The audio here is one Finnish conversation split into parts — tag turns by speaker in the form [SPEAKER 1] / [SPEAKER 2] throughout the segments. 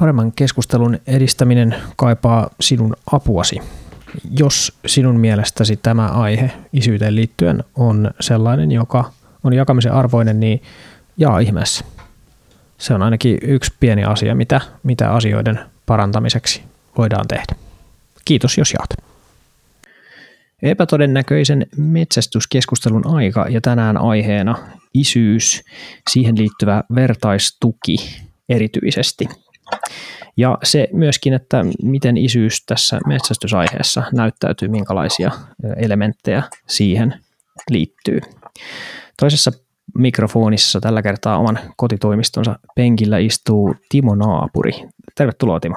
[SPEAKER 1] Paremman keskustelun edistäminen kaipaa sinun apuasi. Jos sinun mielestäsi tämä aihe isyyteen liittyen on sellainen, joka on jakamisen arvoinen, niin jaa ihmeessä. Se on ainakin yksi pieni asia, mitä, mitä asioiden parantamiseksi voidaan tehdä. Kiitos, jos jaat. Epätodennäköisen metsästyskeskustelun aika ja tänään aiheena isyys, siihen liittyvä vertaistuki erityisesti. Ja se myöskin, että miten isyys tässä metsästysaiheessa näyttäytyy, minkälaisia elementtejä siihen liittyy. Toisessa mikrofonissa tällä kertaa oman kotitoimistonsa penkillä istuu Timo Naapuri. Tervetuloa Timo.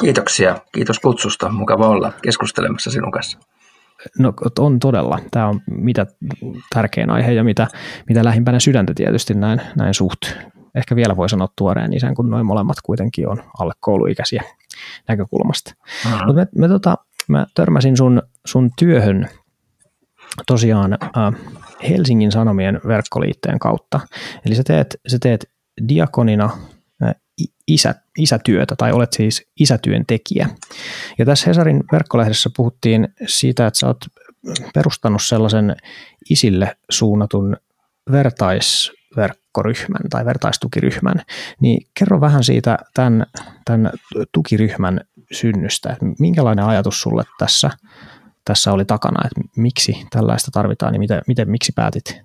[SPEAKER 2] Kiitoksia. Kiitos kutsusta. Mukava olla keskustelemassa sinun kanssa.
[SPEAKER 1] No on todella. Tämä on mitä tärkein aihe ja mitä, mitä lähimpänä sydäntä tietysti näin, näin suht. Ehkä vielä voi sanoa tuoreen isän, kun noin molemmat kuitenkin on alle kouluikäisiä näkökulmasta. Mm-hmm. Mutta me, me tota, mä törmäsin sun, sun työhön tosiaan äh, Helsingin Sanomien verkkoliitteen kautta. Eli sä teet, sä teet diakonina isä, isätyötä, tai olet siis isätyöntekijä. Ja tässä Hesarin verkkolehdessä puhuttiin siitä, että sä oot perustanut sellaisen isille suunnatun vertaisverkkoryhmän tai vertaistukiryhmän, niin kerro vähän siitä tämän, tämän tukiryhmän synnystä, että minkälainen ajatus sulle tässä tässä oli takana, että miksi tällaista tarvitaan? Ja miten, miten miksi päätit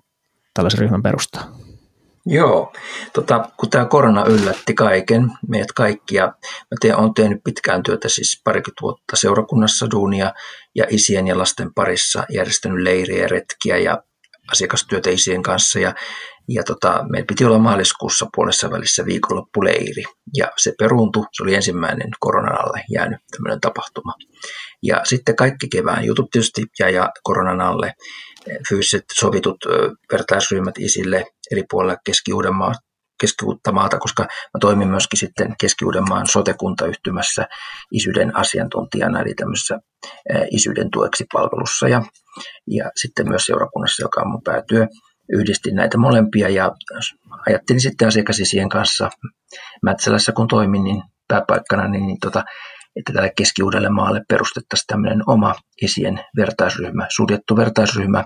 [SPEAKER 1] tällaisen ryhmän perustaa?
[SPEAKER 2] Joo, tota, kun tämä korona yllätti kaiken, meidät kaikkia, mä teen, olen tehnyt pitkään työtä, siis parikymmentä vuotta seurakunnassa duunia ja isien ja lasten parissa järjestänyt leiriä, retkiä ja asiakastyötä isien kanssa ja, ja tota, meillä piti olla maaliskuussa puolessa välissä viikonloppuleiri ja se peruuntui, se oli ensimmäinen koronan alle jäänyt tämmöinen tapahtuma. Ja sitten kaikki kevään jutut tietysti ja, ja koronan alle fyysiset sovitut vertaisryhmät isille eri puolilla Keski-Uudenmaa, keski maata, koska mä toimin myöskin sitten Keski-Uudenmaan sotekuntayhtymässä isyyden asiantuntijana, eli tämmöisessä isyyden tueksi palvelussa ja, ja sitten myös seurakunnassa, joka on mun päätyö. Yhdistin näitä molempia ja ajattelin sitten asiakasisien kanssa Mätsälässä, kun toimin niin pääpaikkana, niin, niin tota, että tälle keski maalle perustettaisiin tämmöinen oma isien vertaisryhmä, suljettu vertaisryhmä.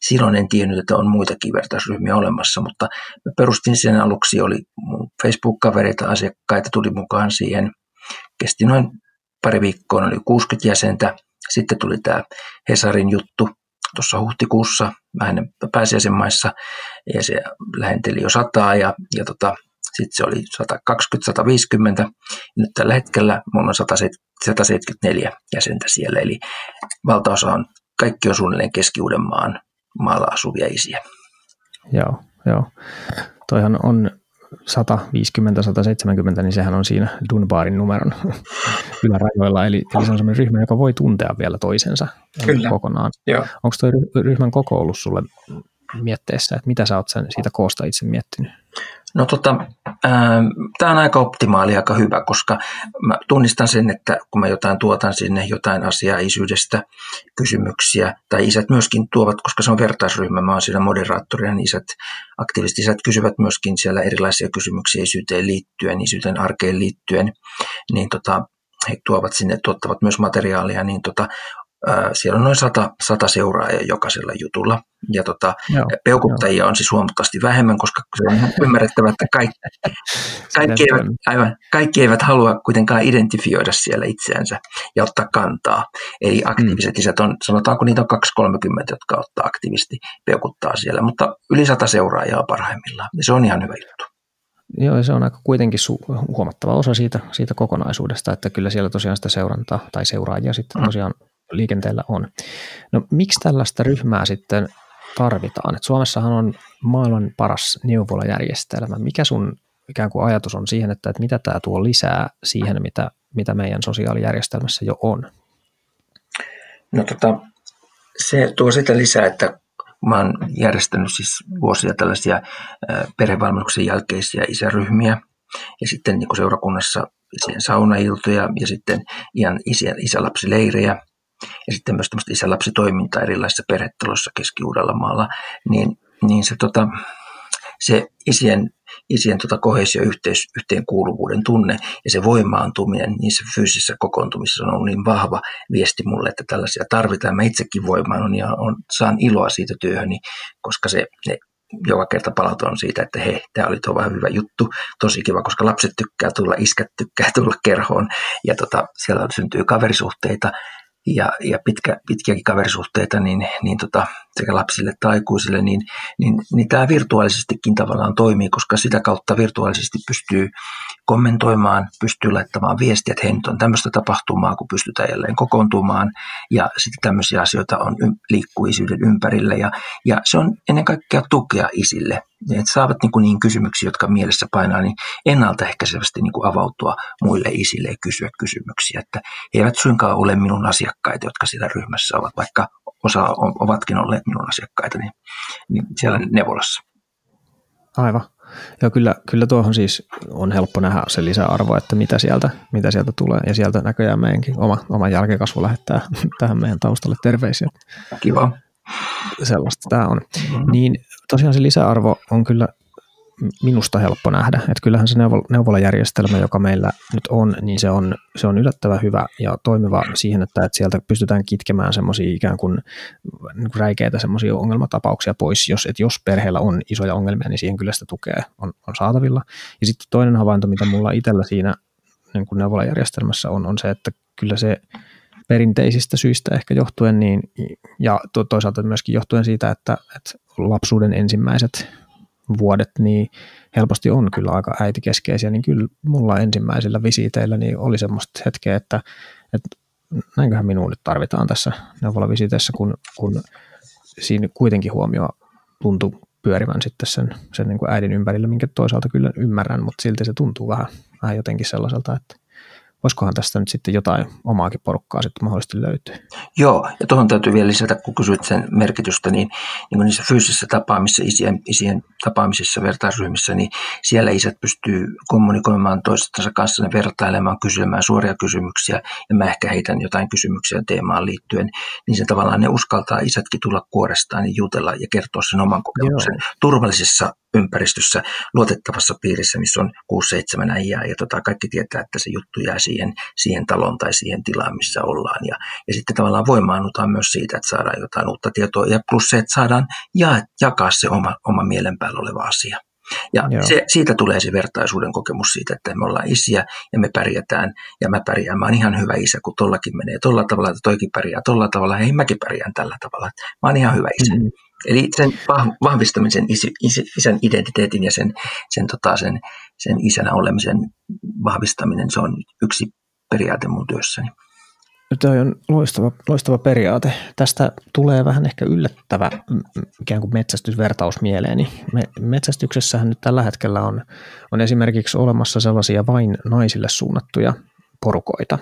[SPEAKER 2] Silloin en tiennyt, että on muitakin vertaisryhmiä olemassa, mutta mä perustin sen aluksi, oli Facebook-kavereita, asiakkaita tuli mukaan siihen. Kesti noin pari viikkoa, oli 60 jäsentä. Sitten tuli tämä Hesarin juttu tuossa huhtikuussa vähän pääsiäisenmaissa ja se lähenteli jo sataa ja, ja tota, sitten se oli 120-150. Nyt tällä hetkellä mulla on 174 jäsentä siellä, eli valtaosa on, kaikki on suunnilleen Keski-Uudenmaan maalla asuvia isiä.
[SPEAKER 1] Joo, joo. Toihan on 150-170, niin sehän on siinä Dunbarin numeron ylärajoilla, eli, eli se on sellainen ryhmä, joka voi tuntea vielä toisensa Kyllä. kokonaan. Joo. Onko tuo ryhmän koko ollut sulle mietteessä, että mitä sä oot sen siitä koosta itse miettinyt?
[SPEAKER 2] No tota, tämä on aika optimaali, aika hyvä, koska mä tunnistan sen, että kun mä jotain tuotan sinne, jotain asiaa isyydestä, kysymyksiä, tai isät myöskin tuovat, koska se on vertaisryhmä, mä oon siinä moderaattorina, niin isät, aktiiviset isät kysyvät myöskin siellä erilaisia kysymyksiä isyyteen liittyen, isyyteen arkeen liittyen, niin tota, he tuovat sinne, tuottavat myös materiaalia, niin tota, siellä on noin sata, sata seuraajaa jokaisella jutulla. Ja tota, joo, peukuttajia joo. on siis huomattavasti vähemmän, koska se on ymmärrettävä, että kaikki, kaikki, eivät, aivan, kaikki eivät halua kuitenkaan identifioida siellä itseänsä ja ottaa kantaa. Eli aktiiviset mm. isät on, sanotaanko niitä on 2-30, jotka ottaa aktiivisesti peukuttaa siellä, mutta yli sata seuraajaa parhaimmillaan. Ja se on ihan hyvä juttu.
[SPEAKER 1] Joo, se on aika kuitenkin su- huomattava osa siitä, siitä kokonaisuudesta, että kyllä siellä tosiaan sitä seurantaa tai seuraajia sitten mm. Liikenteellä on. No miksi tällaista ryhmää sitten tarvitaan? Et Suomessahan on maailman paras neuvolajärjestelmä. Mikä sun ikään kuin ajatus on siihen, että, että mitä tämä tuo lisää siihen, mitä, mitä meidän sosiaalijärjestelmässä jo on?
[SPEAKER 2] No tota, se tuo sitä lisää, että mä oon järjestänyt siis vuosia tällaisia perhevalmennuksen jälkeisiä isäryhmiä ja sitten niin seurakunnassa isien saunailtoja ja sitten ihan isä, isälapsileirejä ja sitten myös tämmöistä isä-lapsitoimintaa erilaisissa perhetaloissa Keski-Uudellamaalla, niin, niin se, tota, se isien isien tota kohesio yhteis, yhteenkuuluvuuden tunne ja se voimaantuminen niissä fyysisissä kokoontumisissa on ollut niin vahva viesti mulle, että tällaisia tarvitaan. Mä itsekin voimaan ja on, saan iloa siitä työhöni, koska se, ne joka kerta palautumaan siitä, että hei, tämä oli tuo hyvä juttu, tosi kiva, koska lapset tykkää tulla, iskät tykkää tulla kerhoon. Ja tota, siellä syntyy kaverisuhteita ja, ja pitkä, pitkiäkin kaverisuhteita niin, niin tota, sekä lapsille että aikuisille, niin, niin, niin tämä virtuaalisestikin tavallaan toimii, koska sitä kautta virtuaalisesti pystyy kommentoimaan, pystyy laittamaan viestiä, että hei nyt on tämmöistä tapahtumaa, kun pystytään jälleen kokoontumaan ja sitten tämmöisiä asioita on, liikkuu isyyden ympärillä ja, ja se on ennen kaikkea tukea isille, että saavat niin, kuin niin kysymyksiä, jotka mielessä painaa, niin ennaltaehkäisevästi niin kuin avautua muille isille ja kysyä kysymyksiä, että he eivät suinkaan ole minun asiakkaita, jotka siellä ryhmässä ovat, vaikka osa ovatkin olleet minun asiakkaita, niin, niin siellä neuvolassa.
[SPEAKER 1] Aivan. Ja kyllä, kyllä tuohon siis on helppo nähdä se lisäarvo, että mitä sieltä, mitä sieltä tulee. Ja sieltä näköjään meidänkin oma, oma jälkikasvu lähettää tähän meidän taustalle terveisiä.
[SPEAKER 2] Kiva.
[SPEAKER 1] Sellaista tämä on. Mm-hmm. Niin tosiaan se lisäarvo on kyllä minusta helppo nähdä. Että kyllähän se neuvolajärjestelmä, joka meillä nyt on, niin se on, se on yllättävän hyvä ja toimiva siihen, että, että sieltä pystytään kitkemään semmoisia ikään kuin, niin räikeitä semmoisia ongelmatapauksia pois. Jos, että jos perheellä on isoja ongelmia, niin siihen kyllä sitä tukea on, on saatavilla. Ja sitten toinen havainto, mitä mulla itsellä siinä niin kuin neuvolajärjestelmässä on, on se, että kyllä se perinteisistä syistä ehkä johtuen, niin, ja to, toisaalta myöskin johtuen siitä, että, että lapsuuden ensimmäiset vuodet, niin helposti on kyllä aika äitikeskeisiä, niin kyllä mulla ensimmäisillä visiiteillä niin oli semmoista hetkeä, että, että näinköhän minuun nyt tarvitaan tässä neuvolavisiteessä, kun, kun siinä kuitenkin huomio tuntui pyörivän sitten sen, sen niin kuin äidin ympärillä, minkä toisaalta kyllä ymmärrän, mutta silti se tuntuu vähän, vähän jotenkin sellaiselta, että voisikohan tästä nyt sitten jotain omaakin porukkaa sitten mahdollisesti löytyä.
[SPEAKER 2] Joo, ja tuohon täytyy vielä lisätä, kun kysyit sen merkitystä, niin, niin kuin niissä fyysisissä tapaamisissa, isien, isien tapaamisissa, vertaisryhmissä, niin siellä isät pystyy kommunikoimaan toistensa kanssa, ne vertailemaan, kysymään suoria kysymyksiä, ja mä ehkä heitän jotain kysymyksiä teemaan liittyen, niin se tavallaan ne uskaltaa isätkin tulla kuorestaan ja jutella ja kertoa sen oman kokemuksen Joo. turvallisessa ympäristössä, luotettavassa piirissä, missä on 6-7 äijää ja tota, kaikki tietää, että se juttu jää siihen, siihen taloon tai siihen tilaan, missä ollaan. Ja, ja sitten tavallaan voimaannutaan myös siitä, että saadaan jotain uutta tietoa ja plus se, että saadaan ja, jakaa se oma, oma mielen päällä oleva asia. Ja se, siitä tulee se vertaisuuden kokemus siitä, että me ollaan isiä ja me pärjätään ja mä pärjään. Mä oon ihan hyvä isä, kun tollakin menee tolla tavalla, että toikin pärjää tolla tavalla. Hei, mäkin pärjään tällä tavalla. Mä oon ihan hyvä isä. Mm-hmm. Eli sen vahvistamisen isän identiteetin ja sen, sen, tota, sen, sen isänä olemisen vahvistaminen, se on yksi periaate mun työssäni.
[SPEAKER 1] Tämä on loistava, loistava periaate. Tästä tulee vähän ehkä yllättävä ikään kuin metsästysvertaus mieleeni. Me, metsästyksessähän nyt tällä hetkellä on, on esimerkiksi olemassa sellaisia vain naisille suunnattuja porukoita.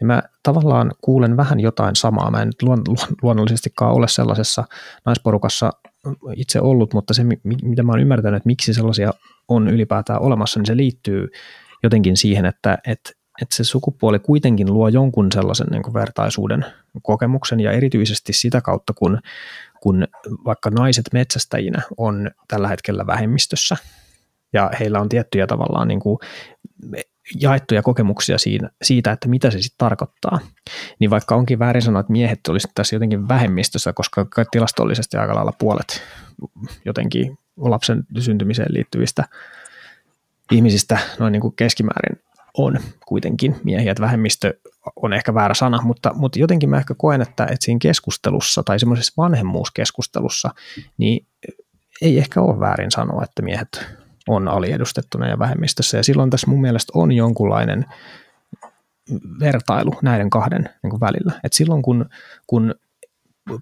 [SPEAKER 1] Ja mä tavallaan kuulen vähän jotain samaa. Mä en nyt luon, luonnollisestikaan ole sellaisessa naisporukassa itse ollut, mutta se, mitä mä oon ymmärtänyt, että miksi sellaisia on ylipäätään olemassa, niin se liittyy jotenkin siihen, että, että, että se sukupuoli kuitenkin luo jonkun sellaisen niin kuin vertaisuuden kokemuksen ja erityisesti sitä kautta, kun, kun vaikka naiset metsästäjinä on tällä hetkellä vähemmistössä ja heillä on tiettyjä tavallaan niin kuin jaettuja kokemuksia siinä, siitä, että mitä se sitten tarkoittaa. Niin vaikka onkin väärin sanoa, että miehet olisivat tässä jotenkin vähemmistössä, koska tilastollisesti aika lailla puolet jotenkin lapsen syntymiseen liittyvistä ihmisistä noin niin kuin keskimäärin on kuitenkin miehiä, että vähemmistö on ehkä väärä sana, mutta, mutta jotenkin mä ehkä koen, että, että siinä keskustelussa tai semmoisessa vanhemmuuskeskustelussa, niin ei ehkä ole väärin sanoa, että miehet on aliedustettuna ja vähemmistössä. Ja silloin tässä mun mielestä on jonkunlainen vertailu näiden kahden niin kuin välillä. Et silloin kun, kun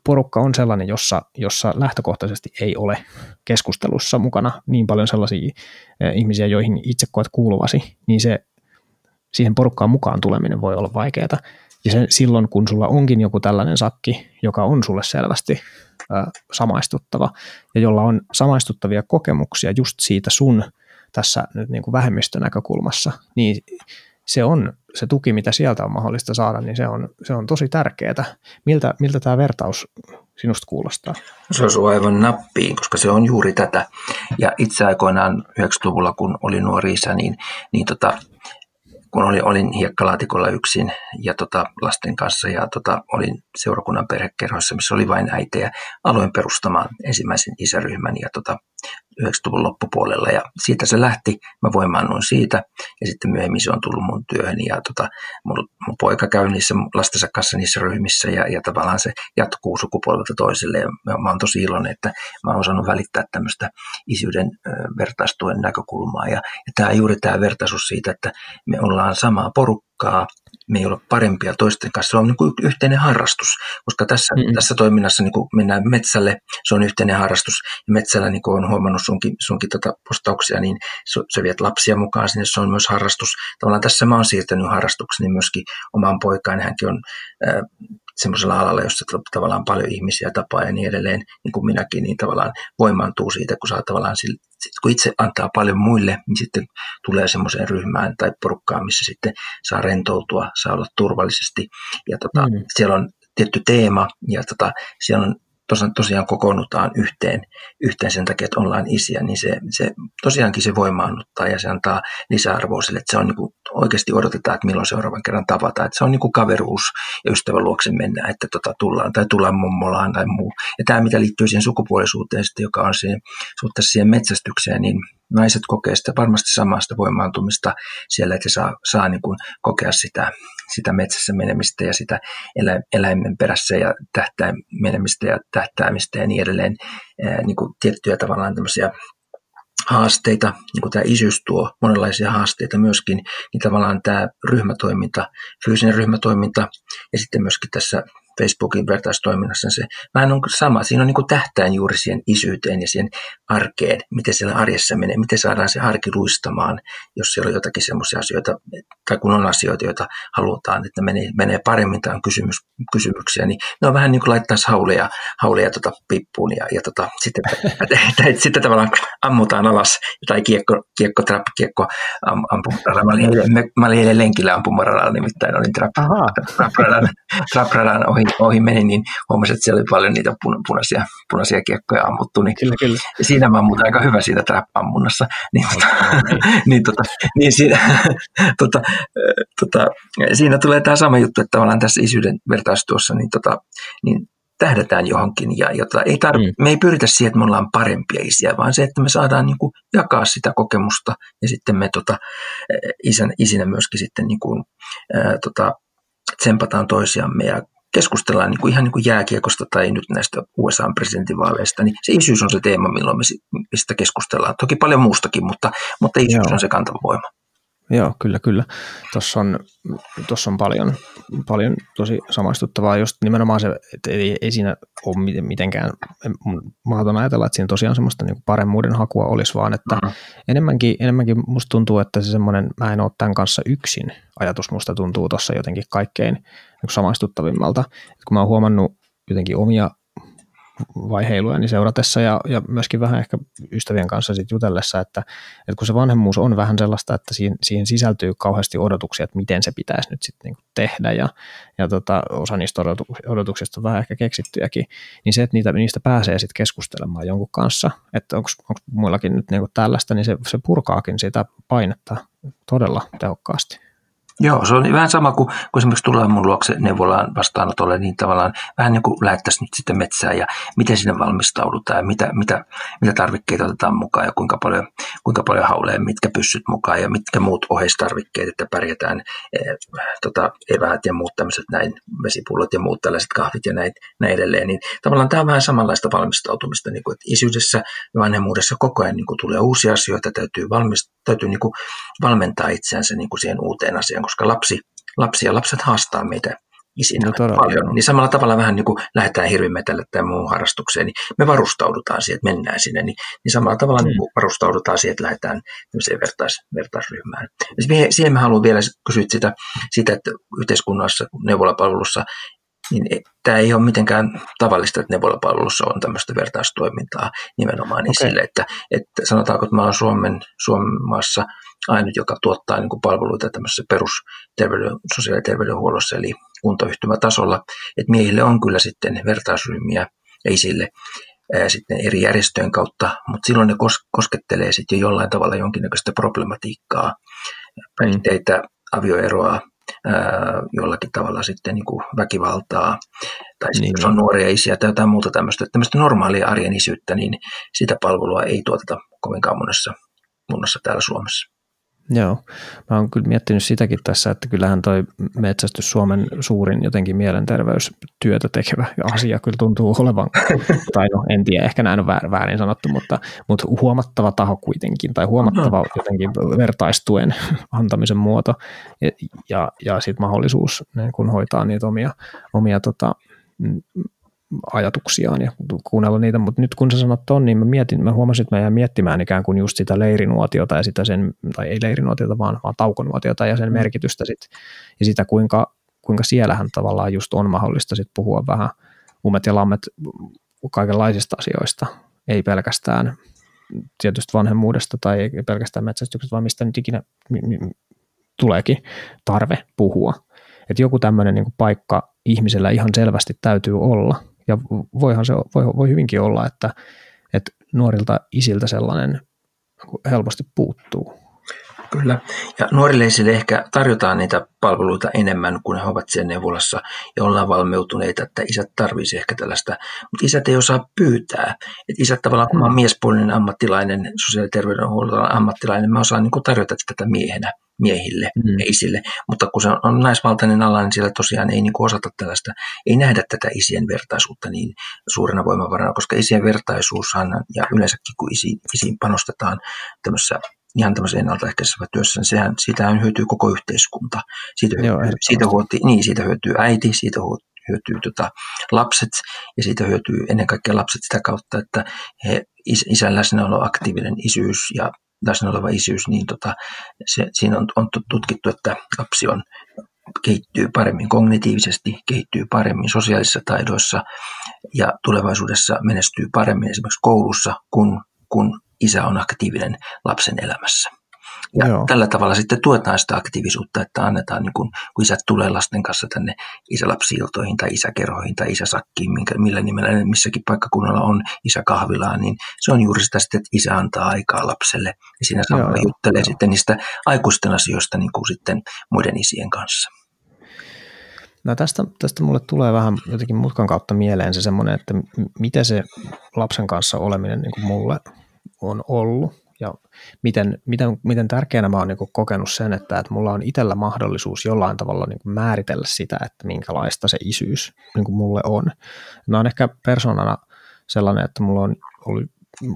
[SPEAKER 1] porukka on sellainen, jossa, jossa lähtökohtaisesti ei ole keskustelussa mukana niin paljon sellaisia eh, ihmisiä, joihin itse koet kuuluvasi, niin se siihen porukkaan mukaan tuleminen voi olla vaikeaa. Ja se, silloin, kun sulla onkin joku tällainen sakki, joka on sulle selvästi ö, samaistuttava ja jolla on samaistuttavia kokemuksia just siitä sun tässä nyt niin kuin vähemmistönäkökulmassa, niin se on se tuki, mitä sieltä on mahdollista saada, niin se on, se on tosi tärkeää. Miltä, miltä tämä vertaus sinusta kuulostaa?
[SPEAKER 2] Se on aivan nappiin, koska se on juuri tätä. Ja itse aikoinaan 90-luvulla, kun oli nuori isä, niin, niin tota, kun olin, olin hiekkalaatikolla yksin ja tota, lasten kanssa ja tota, olin seurakunnan perhekerhoissa, missä oli vain äitejä, aloin perustamaan ensimmäisen isäryhmän ja tota, 90-luvun loppupuolella. Ja siitä se lähti. Mä voimaannuin siitä. Ja sitten myöhemmin se on tullut mun työhön. Ja tota, mun, mun poika käy niissä lastensa kanssa niissä ryhmissä ja, ja tavallaan se jatkuu sukupolvelta toiselle. Ja mä, mä oon tosi iloinen, että mä oon osannut välittää tämmöistä isyyden ö, vertaistuen näkökulmaa. Ja, ja tämä juuri tämä vertaisuus siitä, että me ollaan samaa porukkaa, me ei ole parempia toisten kanssa. Se on niin kuin yhteinen harrastus, koska tässä, mm-hmm. tässä toiminnassa niin kuin mennään metsälle, se on yhteinen harrastus. Ja metsällä, niin kuin on huomannut sunkin, sunkin tota postauksia, niin sä viet lapsia mukaan sinne, se on myös harrastus. Tavallaan tässä mä oon siirtänyt harrastukseni myöskin omaan poikaan, hänkin on äh, semmoisella alalla, jossa tavallaan paljon ihmisiä tapaa ja niin edelleen, niin kuin minäkin, niin tavallaan voimaantuu siitä, kun saa tavallaan, kun itse antaa paljon muille, niin sitten tulee semmoiseen ryhmään tai porukkaan, missä sitten saa rentoutua, saa olla turvallisesti. Ja tota, mm. siellä on tietty teema ja tota, siellä on tosiaan, tosiaan kokoonnutaan yhteen, yhteen sen takia, että ollaan isiä, niin se, se tosiaankin se voimaannuttaa ja se antaa lisäarvoa sille, että se on niin kuin, oikeasti odotetaan, että milloin seuraavan kerran tavataan. Että se on niin kuin kaveruus ja ystävän luokse mennään, että tota, tullaan tai tullaan mummolaan tai muu. Ja tämä, mitä liittyy siihen sukupuolisuuteen, sitten, joka on siihen, suhteessa siihen metsästykseen, niin naiset kokee sitä varmasti samasta voimaantumista siellä, että saa, saa niin kuin kokea sitä, sitä metsässä menemistä ja sitä elä, eläimen perässä ja tähtää menemistä ja tähtäämistä ja niin edelleen. niin kuin tiettyjä tavallaan tämmöisiä haasteita, niin kuin tämä isyys tuo monenlaisia haasteita myöskin, niin tavallaan tämä ryhmätoiminta, fyysinen ryhmätoiminta ja sitten myöskin tässä Facebookin vertaistoiminnassa se vähän on sama. Siinä on niin kuin tähtäin juuri siihen isyyteen ja siihen arkeen, miten siellä arjessa menee, miten saadaan se arki luistamaan, jos siellä on jotakin semmoisia asioita, tai kun on asioita, joita halutaan, että menee, menee paremmin tai on kysymys, kysymyksiä, niin ne on vähän niin kuin laittaisi hauleja, hauleja tota pippuun ja, ja tota, sitten, tai, sitten tavallaan ammutaan alas, tai kiekko, kiekko trap, kiekko am, ampumaradalla. Mä olin mä olin eilen lenkillä ampumaradalla, nimittäin olin trap, trap, trap, trap ohi ohi meni, niin huomasin, että siellä oli paljon niitä punaisia, punaisia kiekkoja ammuttu. Niin kyllä, kyllä. Siinä mä muuten aika hyvä siitä trap-ammunnassa. Niin, tota, niin, tota, niin siinä, tota, tota, siinä tulee tämä sama juttu, että tavallaan tässä isyyden vertaistuossa niin, tota, niin tähdätään johonkin. Ja, jota ei tar- mm. Me ei pyritä siihen, että me ollaan parempia isiä, vaan se, että me saadaan niin kuin, jakaa sitä kokemusta ja sitten me tota, isän, isinä myöskin sitten niin kuin, ää, tota, tsempataan toisiamme ja keskustellaan niin kuin ihan niin kuin jääkiekosta tai nyt näistä USA-presidentinvaaleista, niin se isyys on se teema, milloin me mistä keskustellaan. Toki paljon muustakin, mutta, mutta isyys Joo. on se kantava voima.
[SPEAKER 1] Joo, kyllä, kyllä. Tuossa on, tossa on paljon, paljon tosi samaistuttavaa, just nimenomaan se, että ei, ei siinä ole mitenkään, mahdoton ajatella, että siinä tosiaan semmoista niin paremmuuden hakua olisi, vaan että mm-hmm. enemmänkin, enemmänkin musta tuntuu, että se semmoinen, mä en ole tämän kanssa yksin ajatus musta tuntuu tuossa jotenkin kaikkein niin samaistuttavimmalta. Et kun mä oon huomannut jotenkin omia vaiheiluja niin seuratessa ja, ja myöskin vähän ehkä ystävien kanssa sit jutellessa, että, että kun se vanhemmuus on vähän sellaista, että siihen, siihen sisältyy kauheasti odotuksia, että miten se pitäisi nyt sitten niinku tehdä ja, ja tota, osa niistä odotuksista on vähän ehkä keksittyjäkin, niin se, että niitä, niistä pääsee sitten keskustelemaan jonkun kanssa, että onko muillakin nyt niinku tällaista, niin se, se purkaakin sitä painetta todella tehokkaasti.
[SPEAKER 2] Joo, se on vähän sama kuin kun esimerkiksi tullaan mun luokse neuvolaan vastaanotolle, niin tavallaan vähän niin kuin lähettäisiin nyt sitten metsään ja miten sinne valmistaudutaan ja mitä, mitä, mitä tarvikkeita otetaan mukaan ja kuinka paljon, kuinka paljon haulee, mitkä pyssyt mukaan ja mitkä muut oheistarvikkeet, että pärjätään e, tota, eväät ja muut tämmöiset näin, vesipullot ja muut tällaiset kahvit ja näin, näin edelleen. Niin tavallaan tämä on vähän samanlaista valmistautumista, niin kuin, että isyydessä ja vanhemmuudessa koko ajan niin kuin tulee uusia asioita, täytyy, valmist, täytyy niin kuin valmentaa itseänsä niin kuin siihen uuteen asiaan, koska lapsi, lapsi ja lapset haastaa meitä isinä no, paljon. Niin samalla tavalla vähän niin kuin lähdetään hirvimetelle tai muuhun harrastukseen, niin me varustaudutaan siihen, että mennään sinne, niin, niin samalla tavalla mm. niin kuin varustaudutaan siihen, että lähdetään vertais, vertaisryhmään. Ja siihen mä haluan vielä kysyä sitä, sitä että yhteiskunnassa, neuvolapalvelussa, niin tämä ei ole mitenkään tavallista, että neuvolapalvelussa on tämmöistä vertaistoimintaa nimenomaan okay. sille, että, että sanotaanko, että mä olen Suomen, maassa ainut, joka tuottaa niin kuin palveluita tämmöisessä perusterveyden, sosiaali- ja terveydenhuollossa, eli kuntayhtymätasolla, että miehille on kyllä sitten vertaisryhmiä ja isille sitten eri järjestöjen kautta, mutta silloin ne koskettelee sitten jo jollain tavalla jonkinnäköistä problematiikkaa, päihteitä, avioeroa, jollakin tavalla sitten niin kuin väkivaltaa, tai sitten niin, jos on niin. nuoria isiä tai jotain muuta tämmöistä, tämmöistä normaalia arjen isyyttä, niin sitä palvelua ei tuoteta kovinkaan monessa, monessa täällä Suomessa.
[SPEAKER 1] Joo, mä oon kyllä miettinyt sitäkin tässä, että kyllähän toi metsästys Suomen suurin jotenkin mielenterveystyötä tekevä asia kyllä tuntuu olevan, tai no en tiedä, ehkä näin on väärin sanottu, mutta, mutta huomattava taho kuitenkin, tai huomattava jotenkin vertaistuen antamisen muoto, ja, ja, ja sitten mahdollisuus niin kun hoitaa niitä omia, omia tota, ajatuksiaan ja kuunnella niitä, mutta nyt kun sä sanot ton, niin mä mietin, mä huomasin, että mä jäin miettimään ikään kuin just sitä leirinuotiota ja sitä sen, tai ei leirinuotiota, vaan, vaan taukonuotiota ja sen mm. merkitystä sit, ja sitä kuinka, kuinka siellähän tavallaan just on mahdollista sit puhua vähän ummet ja lammet kaikenlaisista asioista, ei pelkästään tietysti vanhemmuudesta tai ei pelkästään metsästyksestä, vaan mistä nyt ikinä tuleekin tarve puhua. Että joku tämmöinen niin paikka ihmisellä ihan selvästi täytyy olla, ja voihan se voi, voi hyvinkin olla, että, että nuorilta isiltä sellainen helposti puuttuu.
[SPEAKER 2] Kyllä. Ja nuorille isille ehkä tarjotaan niitä palveluita enemmän, kun he ovat siellä neuvolassa ja ollaan valmeutuneita, että isät tarvitsisi ehkä tällaista. Mutta isät ei osaa pyytää. Et isät tavallaan, kun mä olen miespuolinen ammattilainen, sosiaali- ja terveydenhuollon ammattilainen, mä osaan niin tarjota tätä miehenä miehille mm. ja isille. Mutta kun se on naisvaltainen ala, niin siellä tosiaan ei niin kuin osata tällaista, ei nähdä tätä isien vertaisuutta niin suurena voimavarana, koska isien vertaisuushan ja yleensäkin kun isiin, isiin panostetaan tämmöisessä ihan tämmöisessä ennaltaehkäisessä työssä, niin sehän, siitähän hyötyy koko yhteiskunta. Siitä, Joo, hyötyy, siitä, huoti, niin, siitä hyötyy äiti, siitä hyötyy tota, lapset ja siitä hyötyy ennen kaikkea lapset sitä kautta, että he, is, isän läsnäolo, aktiivinen isyys ja läsnä oleva isyys, niin tota, se, siinä on, on tutkittu, että lapsi on, kehittyy paremmin kognitiivisesti, kehittyy paremmin sosiaalisissa taidoissa ja tulevaisuudessa menestyy paremmin esimerkiksi koulussa, kun, kun isä on aktiivinen lapsen elämässä. Ja Joo. tällä tavalla sitten tuetaan sitä aktiivisuutta, että annetaan, niin kun, kun isät tulee lasten kanssa tänne isälapsiiltoihin tai isäkerhoihin tai isäsakkiin, minkä, millä nimellä missäkin paikkakunnalla on isäkahvilaa, niin se on juuri sitä sitten, että isä antaa aikaa lapselle ja siinä samalla juttelee Joo. sitten niistä aikuisten asioista niin kuin sitten muiden isien kanssa.
[SPEAKER 1] No tästä, tästä mulle tulee vähän jotenkin mutkan kautta mieleen se semmoinen, että miten se lapsen kanssa oleminen niin kuin mulle on ollut ja miten, miten, miten tärkeänä mä oon niin kokenut sen, että, että mulla on itsellä mahdollisuus jollain tavalla niin määritellä sitä, että minkälaista se isyys niin mulle on. Mä oon ehkä persoonana sellainen, että mulla on ollut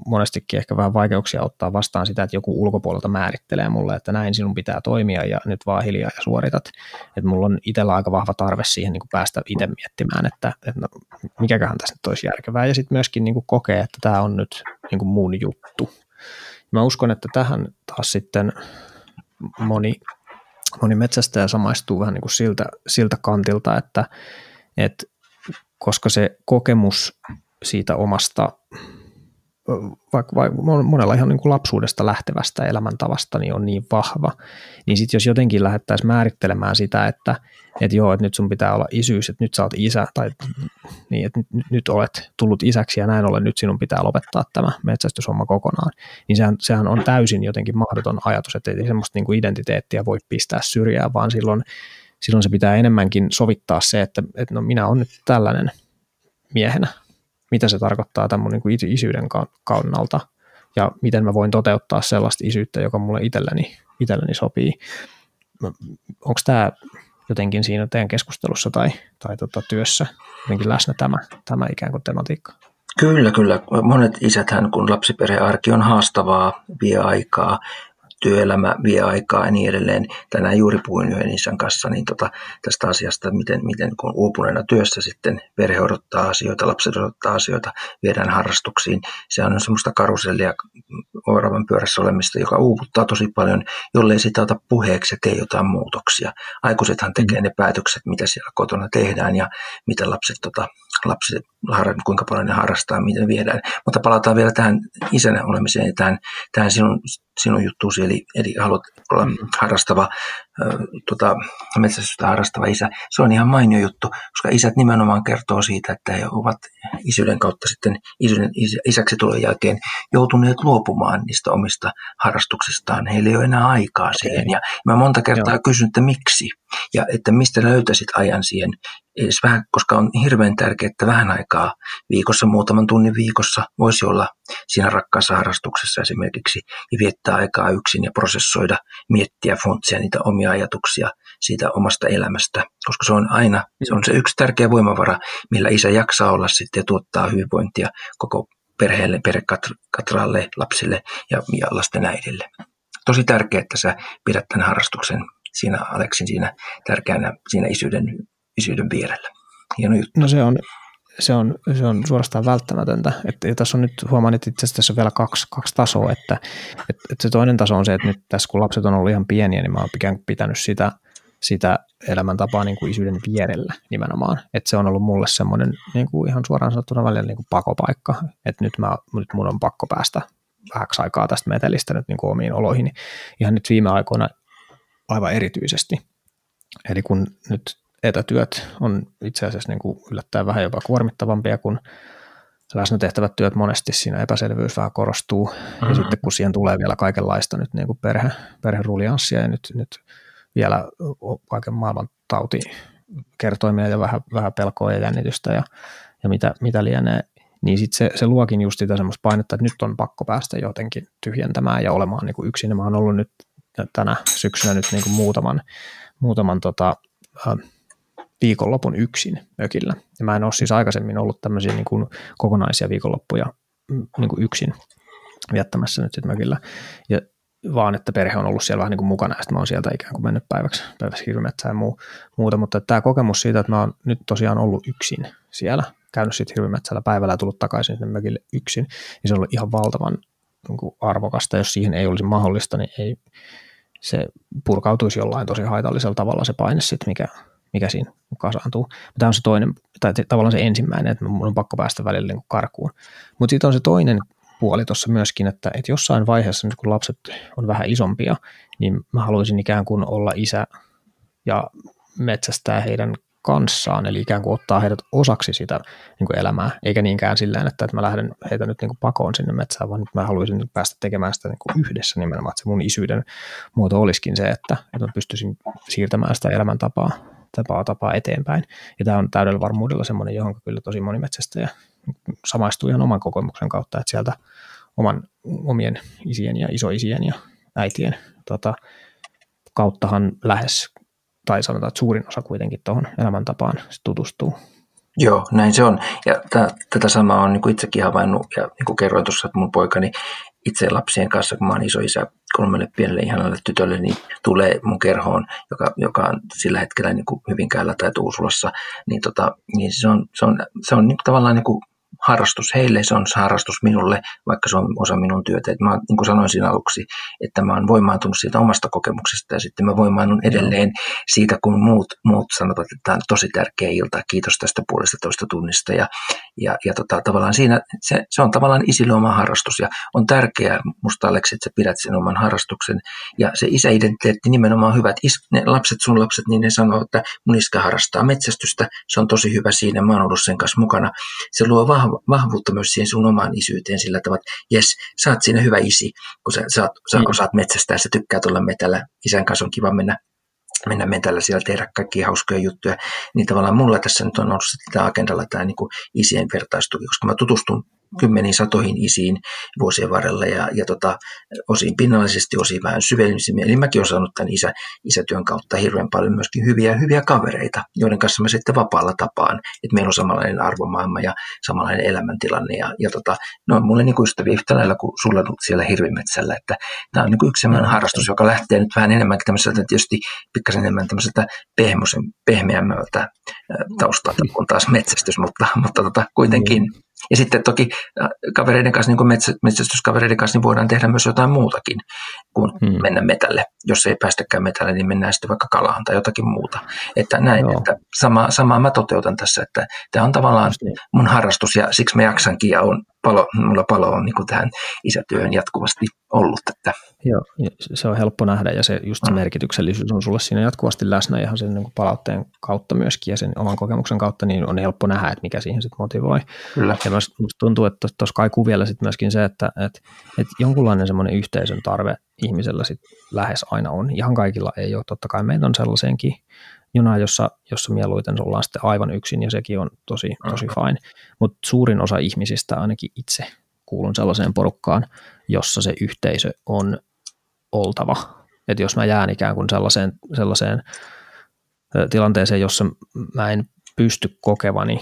[SPEAKER 1] monestikin ehkä vähän vaikeuksia ottaa vastaan sitä, että joku ulkopuolelta määrittelee mulle, että näin sinun pitää toimia ja nyt vaan hiljaa ja suoritat. Että mulla on itsellä aika vahva tarve siihen niin kuin päästä itse miettimään, että, että no, mikäköhän tässä nyt olisi järkevää ja sitten myöskin niin kuin kokee, että tämä on nyt niin kuin mun juttu. Mä uskon, että tähän taas sitten moni, moni metsästäjä samaistuu vähän niin kuin siltä, siltä kantilta, että, että koska se kokemus siitä omasta vaikka, vaikka monella ihan niin kuin lapsuudesta lähtevästä elämäntavasta niin on niin vahva, niin sitten jos jotenkin lähdettäisiin määrittelemään sitä, että, että joo, että nyt sun pitää olla isyys, että nyt sä oot isä, tai niin, että nyt, nyt olet tullut isäksi ja näin ollen nyt sinun pitää lopettaa tämä metsästyshomma kokonaan, niin sehän, sehän on täysin jotenkin mahdoton ajatus, että ei semmoista niin kuin identiteettiä voi pistää syrjään, vaan silloin, silloin se pitää enemmänkin sovittaa se, että, että no minä olen nyt tällainen miehenä, mitä se tarkoittaa tämän mun kuin isyyden kannalta ja miten mä voin toteuttaa sellaista isyyttä, joka mulle itselleni, itselleni sopii. Onko tämä jotenkin siinä teidän keskustelussa tai, tai tota työssä jotenkin läsnä tämä, tämä ikään kuin tematiikka?
[SPEAKER 2] Kyllä, kyllä. Monet isäthän, kun lapsiperhearki on haastavaa, vie aikaa, työelämä vie aikaa ja niin edelleen. Tänään juuri puhuin yhden isän kanssa niin tota, tästä asiasta, miten, miten kun uupuneena työssä sitten perhe odottaa asioita, lapset odottaa asioita, viedään harrastuksiin. Se on semmoista karusellia oravan pyörässä olemista, joka uuputtaa tosi paljon, jollei sitä ota puheeksi ja tee jotain muutoksia. Aikuisethan tekee mm. ne päätökset, mitä siellä kotona tehdään ja mitä lapset, tota, lapset kuinka paljon ne harrastaa, miten viedään. Mutta palataan vielä tähän isänä olemiseen ja tähän, tähän sinun, sinun juttuun eli, eli haluat olla harrastava, tota, metsästystä harrastava isä. Se on ihan mainio juttu, koska isät nimenomaan kertoo siitä, että he ovat isyyden kautta sitten isyyden, isäksi tulon jälkeen joutuneet luopumaan niistä omista harrastuksistaan. Heillä ei ole enää aikaa siihen. Ja mä monta kertaa Joo. kysyn, että miksi ja että mistä löytäisit ajan siihen edes vähän, koska on hirveän tärkeää, että vähän aikaa viikossa, muutaman tunnin viikossa voisi olla siinä rakkaassa harrastuksessa esimerkiksi ja viettää aikaa yksin ja prosessoida, miettiä, funtsia niitä omia ajatuksia siitä omasta elämästä, koska se on aina, se on se yksi tärkeä voimavara, millä isä jaksaa olla sitten ja tuottaa hyvinvointia koko perheelle, perhekatralle, lapsille ja, ja lasten äidille. Tosi tärkeää, että sä pidät tämän harrastuksen siinä Aleksin siinä tärkeänä siinä isyyden, isyyden vierellä. Hieno juttu.
[SPEAKER 1] No se on, se on, se on suorastaan välttämätöntä. Että, ja tässä on nyt huomaan, että itse asiassa tässä on vielä kaksi, kaksi tasoa. Että, että, että se toinen taso on se, että nyt tässä kun lapset on ollut ihan pieniä, niin mä oon pitänyt sitä, sitä elämäntapaa niin kuin isyyden vierellä nimenomaan. Että se on ollut mulle semmoinen niin kuin ihan suoraan sanottuna välillä niin kuin pakopaikka. Että nyt, mä, nyt mun on pakko päästä vähäksi aikaa tästä metelistä nyt niin kuin omiin oloihin. Ihan nyt viime aikoina aivan erityisesti. Eli kun nyt etätyöt on itse asiassa niin kuin yllättäen vähän jopa kuormittavampia kuin läsnä tehtävät työt monesti siinä epäselvyys vähän korostuu. Mm-hmm. Ja sitten kun siihen tulee vielä kaikenlaista nyt niin kuin perhe, perherulianssia ja nyt, nyt vielä kaiken maailman tauti kertoimia ja vähän, vähän pelkoa ja jännitystä ja, ja mitä, mitä lienee, niin sitten se, se luokin just sitä semmoista painetta, että nyt on pakko päästä jotenkin tyhjentämään ja olemaan niin kuin yksin. Ja mä oon ollut nyt tänä syksynä nyt niin kuin muutaman, muutaman tota, äh, viikonlopun yksin mökillä. Ja mä en ole siis aikaisemmin ollut tämmöisiä niin kuin kokonaisia viikonloppuja mm, niin kuin yksin viettämässä nyt sitten mökillä. Ja vaan että perhe on ollut siellä vähän niin kuin mukana, ja sitten mä oon sieltä ikään kuin mennyt päiväksi, päiväksi hirvimetsään ja muu, muuta, mutta tämä kokemus siitä, että mä oon nyt tosiaan ollut yksin siellä, käynyt sitten hirvimetsällä päivällä ja tullut takaisin sinne mökille yksin, niin se on ollut ihan valtavan niin kuin arvokasta, jos siihen ei olisi mahdollista, niin ei, se purkautuisi jollain tosi haitallisella tavalla se paine sitten, mikä, mikä siinä kasaantuu. Tämä on se toinen, tai tavallaan se ensimmäinen, että mun on pakko päästä välillä niin karkuun. Mutta sitten on se toinen puoli tuossa myöskin, että, että jossain vaiheessa, kun lapset on vähän isompia, niin mä haluaisin ikään kuin olla isä ja metsästää heidän kanssaan, eli ikään kuin ottaa heidät osaksi sitä niin kuin elämää, eikä niinkään sillä että, että mä lähden heitä nyt niin kuin pakoon sinne metsään, vaan nyt mä haluaisin päästä tekemään sitä niin kuin yhdessä nimenomaan, että se mun isyyden muoto olisikin se, että, että mä pystyisin siirtämään sitä elämäntapaa tapaa, tapaa eteenpäin. Ja tämä on täydellä varmuudella semmoinen, johon kyllä tosi moni metsästäjä samaistuu ihan oman kokemuksen kautta, että sieltä oman, omien isien ja isoisien ja äitien tota, kauttahan lähes tai sanotaan, että suurin osa kuitenkin tuohon elämäntapaan tutustuu.
[SPEAKER 2] Joo, näin se on. Ja t- tätä samaa on niin itsekin havainnut, ja niin kuin kerroin tuossa, että mun poikani itse lapsien kanssa, kun mä oon iso isä kolmelle pienelle ihanalle tytölle, niin tulee mun kerhoon, joka, joka on sillä hetkellä niin kuin Hyvinkäällä tai Tuusulassa, niin, tota, niin se on, se on, se on niin tavallaan niin kuin harrastus heille, se on harrastus minulle, vaikka se on osa minun työtä. Et mä, niin kuin sanoin siinä aluksi, että mä oon voimaantunut siitä omasta kokemuksesta ja sitten mä voimaannun edelleen siitä, kun muut, muut sanovat, että tämä on tosi tärkeä ilta, kiitos tästä puolesta toista tunnista. Ja, ja, ja tota, tavallaan siinä, se, se, on tavallaan isille oma harrastus ja on tärkeää musta Aleksi, että sä pidät sen oman harrastuksen. Ja se isäidentiteetti nimenomaan hyvät, is, ne lapset, sun lapset, niin ne sanoo, että mun iskä harrastaa metsästystä, se on tosi hyvä siinä, mä oon ollut sen kanssa mukana. Se luo vahva vahvuutta myös siihen sun omaan isyyteen sillä tavalla, että jes, sä oot siinä hyvä isi, kun sä, sä, sä mm. osaat metsästää, sä tykkää tulla metällä, isän kanssa on kiva mennä mennä metällä siellä tehdä kaikkia hauskoja juttuja, niin tavallaan mulla tässä nyt on ollut tämä agendalla tämä niin kuin isien vertaistuki, koska mä tutustun kymmeniin satoihin isiin vuosien varrella. Ja, ja tota, osin pinnallisesti, osin vähän syvällisemmin. Eli mäkin olen saanut tämän isä, isätyön kautta hirveän paljon myöskin hyviä, hyviä kavereita, joiden kanssa mä sitten vapaalla tapaan, että meillä on samanlainen arvomaailma ja samanlainen elämäntilanne. Ja, ja tota, ne on mulle niin kuin ystäviä yhtä lailla kuin sulla siellä hirvimetsällä, että tämä on niin kuin yksi sellainen harrastus, joka lähtee nyt vähän enemmänkin tämmöiseltä tietysti pikkasen enemmän tämmöiseltä pehmeämmältä taustalta kuin taas metsästys, mutta, mutta tota, kuitenkin. Mm ja sitten toki äh, kavereiden kanssa, niin kuin metsä, metsästyskavereiden kanssa, niin voidaan tehdä myös jotain muutakin kuin hmm. mennä metälle. Jos ei päästäkään metälle, niin mennään sitten vaikka kalaan tai jotakin muuta. Että näin, Joo. että sama, samaa mä toteutan tässä, että tämä on tavallaan mun harrastus ja siksi mä jaksankin ja on palo, mulla palo on niin kuin tähän isätyöhön jatkuvasti ollut. Että.
[SPEAKER 1] Joo, se on helppo nähdä ja se just se mm. merkityksellisyys on sulle siinä jatkuvasti läsnä ihan sen niin kuin palautteen kautta myöskin ja sen oman kokemuksen kautta, niin on helppo nähdä, että mikä siihen sitten motivoi. Kyllä. Ja musta tuntuu, että tuossa kaikuu vielä sitten myöskin se, että, että, että jonkunlainen semmoinen yhteisön tarve ihmisellä sit lähes aina on. Ihan kaikilla ei ole, totta kai meitä on sellaiseenkin junaa, jossa, jossa mieluiten ollaan sitten aivan yksin ja sekin on tosi, tosi fine. Mutta suurin osa ihmisistä, ainakin itse kuulun sellaiseen porukkaan, jossa se yhteisö on oltava. Että jos mä jään ikään kuin sellaiseen, sellaiseen tilanteeseen, jossa mä en pysty kokevani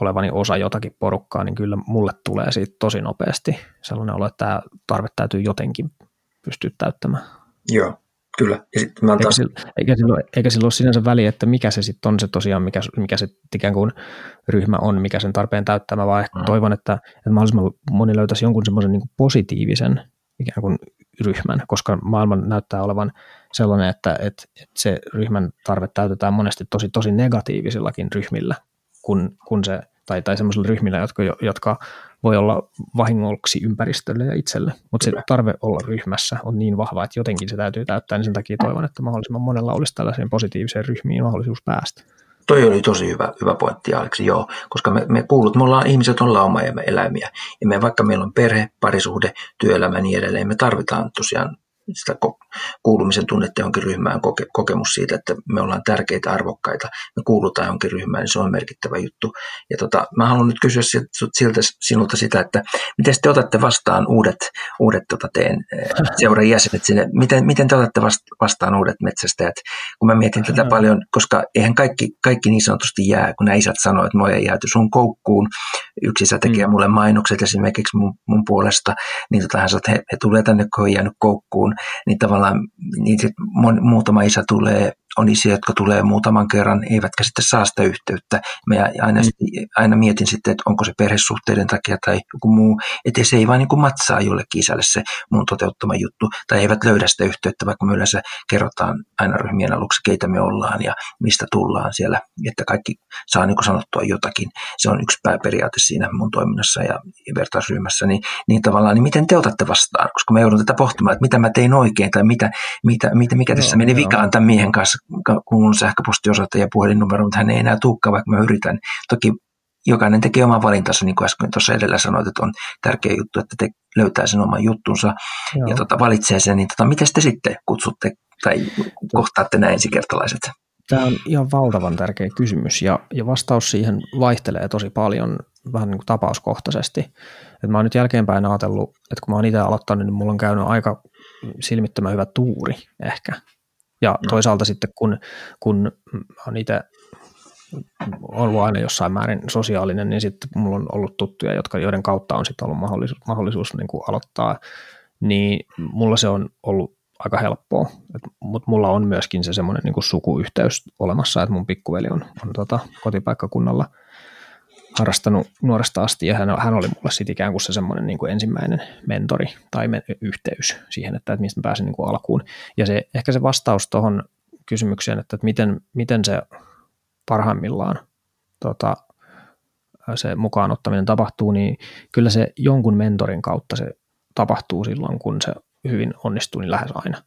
[SPEAKER 1] olevani osa jotakin porukkaa, niin kyllä mulle tulee siitä tosi nopeasti sellainen olo, että tämä tarve täytyy jotenkin pystyä täyttämään.
[SPEAKER 2] Joo, Kyllä. Ja sit mä taas...
[SPEAKER 1] eikä, sillä, eikä, sillä, eikä sillä ole sinänsä väliä, että mikä se sitten on se tosiaan, mikä, mikä se ikään kuin ryhmä on, mikä sen tarpeen täyttämä, vaan ehkä mm. toivon, että, että mahdollisimman moni löytäisi jonkun semmoisen niin positiivisen ikään kuin ryhmän, koska maailma näyttää olevan sellainen, että, että, että se ryhmän tarve täytetään monesti tosi, tosi negatiivisillakin ryhmillä, kun, kun se, tai, tai semmoisilla ryhmillä, jotka, jotka voi olla vahingoksi ympäristölle ja itselle, mutta se tarve olla ryhmässä on niin vahva, että jotenkin se täytyy täyttää, niin sen takia toivon, että mahdollisimman monella olisi tällaiseen positiiviseen ryhmiin mahdollisuus päästä.
[SPEAKER 2] Toi oli tosi hyvä, hyvä pointti, Aleksi, joo, koska me, me kuulut, me ollaan, ihmiset ja me eläimiä, ja me, vaikka meillä on perhe, parisuhde, työelämä ja niin edelleen, me tarvitaan tosiaan sitä kuulumisen tunnetta johonkin ryhmään, koke, kokemus siitä, että me ollaan tärkeitä, arvokkaita, me kuulutaan johonkin ryhmään, niin se on merkittävä juttu. Ja tota, mä haluan nyt kysyä siltä, sinulta sitä, että miten te otatte vastaan uudet, uudet tota teen eh, seuran jäsenet sinne, miten, miten te otatte vastaan uudet metsästäjät, kun mä mietin tätä paljon, koska eihän kaikki, kaikki niin sanotusti jää, kun nämä isät sanoo, että moi ei jääty sun koukkuun, yksi isä tekee mm. mulle mainokset esimerkiksi mun, mun puolesta, niin tota, hän sanoo, että he, he tulee tänne, kun he jäänyt koukkuun, niin tavallaan niin sit muutama isä tulee on isiä, jotka tulee muutaman kerran, eivätkä sitten saa sitä yhteyttä. Mä aina, mm. aina mietin sitten, että onko se perhesuhteiden takia tai joku muu, että se ei vaan niin kuin matsaa jollekin isälle se mun toteuttama juttu, tai eivät löydä sitä yhteyttä, vaikka me yleensä kerrotaan aina ryhmien aluksi, keitä me ollaan ja mistä tullaan siellä, että kaikki saa niin kuin sanottua jotakin. Se on yksi pääperiaate siinä mun toiminnassa ja vertaisryhmässä, niin, niin tavallaan, niin miten te otatte vastaan, koska mä joudun tätä pohtimaan, että mitä mä tein oikein tai mitä, mitä, mitä mikä tässä no, meni vikaan tämän miehen kanssa, kun mun sähköpostiosoite ja puhelinnumero, mutta hän ei enää tulekaan, vaikka mä yritän. Toki jokainen tekee oman valintansa, niin kuin äsken tuossa edellä sanoit, että on tärkeä juttu, että te löytää sen oman juttunsa Joo. ja tota, valitsee sen, niin tota, miten te sitten kutsutte tai kohtaatte nämä ensikertalaiset?
[SPEAKER 1] Tämä on ihan valtavan tärkeä kysymys ja, ja vastaus siihen vaihtelee tosi paljon vähän niin kuin tapauskohtaisesti. Et mä oon nyt jälkeenpäin ajatellut, että kun mä oon itse aloittanut, niin mulla on käynyt aika silmittömän hyvä tuuri ehkä ja no. toisaalta sitten kun, kun on itse ollut aina jossain määrin sosiaalinen, niin sitten mulla on ollut tuttuja, jotka, joiden kautta on sitten ollut mahdollisuus, mahdollisuus niin kuin aloittaa, niin mulla se on ollut aika helppoa, mutta mulla on myöskin se semmoinen niin sukuyhteys olemassa, että mun pikkuveli on, on tota, kotipaikkakunnalla – harrastanut nuoresta asti ja hän, hän oli mulle sitten ikään kuin se semmoinen niin kuin ensimmäinen mentori tai me, yhteys siihen, että, että mistä pääsin niin kuin alkuun. Ja se, ehkä se vastaus tuohon kysymykseen, että, että miten, miten se parhaimmillaan tota, se mukaan ottaminen tapahtuu, niin kyllä se jonkun mentorin kautta se tapahtuu silloin, kun se hyvin onnistuu, niin lähes aina.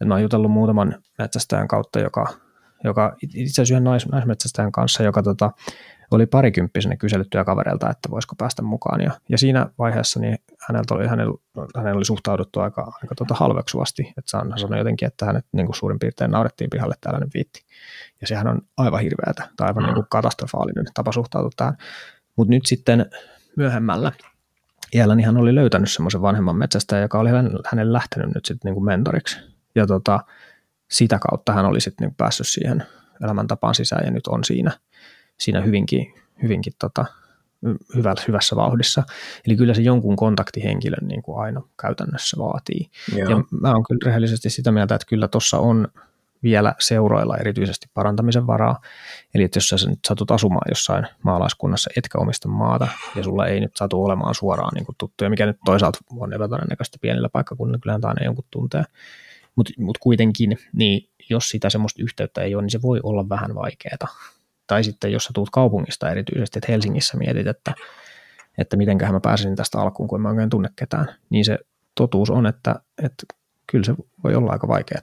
[SPEAKER 1] Et mä oon jutellut muutaman metsästäjän kautta, joka, joka itse asiassa yhden nais, naismetsästäjän kanssa, joka tota, oli parikymppisenä kyselyttyä kavereilta, että voisiko päästä mukaan. Ja, ja siinä vaiheessa niin häneltä oli, hänellä, hänellä oli suhtauduttu aika, aika tuota halveksuvasti. Että hän sanoi jotenkin, että hänet niin kuin suurin piirtein naurettiin pihalle tällainen viitti. Ja sehän on aivan hirveätä tai aivan niin kuin katastrofaalinen tapa suhtautua tähän. Mutta nyt sitten myöhemmällä iällä niin hän oli löytänyt semmoisen vanhemman metsästäjän, joka oli hänelle lähtenyt nyt sitten niin kuin mentoriksi. Ja tota, sitä kautta hän oli sitten niin päässyt siihen elämäntapaan sisään ja nyt on siinä – siinä hyvinkin, hyvinkin tota, hyvässä, hyvässä vauhdissa. Eli kyllä se jonkun kontaktihenkilön niin kuin aina käytännössä vaatii. Joo. Ja mä oon kyllä rehellisesti sitä mieltä, että kyllä tuossa on vielä seuroilla erityisesti parantamisen varaa. Eli että jos sä nyt satut asumaan jossain maalaiskunnassa, etkä omista maata, ja sulla ei nyt satu olemaan suoraan niin kuin tuttuja, mikä nyt toisaalta on epätodennäköistä pienillä paikkakunnilla, kyllä aina jonkun tuntee. Mutta mut kuitenkin, niin jos sitä semmoista yhteyttä ei ole, niin se voi olla vähän vaikeaa tai sitten jos sä tulet kaupungista erityisesti, että Helsingissä mietit, että että mitenköhän mä pääsin tästä alkuun, kun mä oikein tunne ketään, niin se totuus on, että, että kyllä se voi olla aika vaikeaa.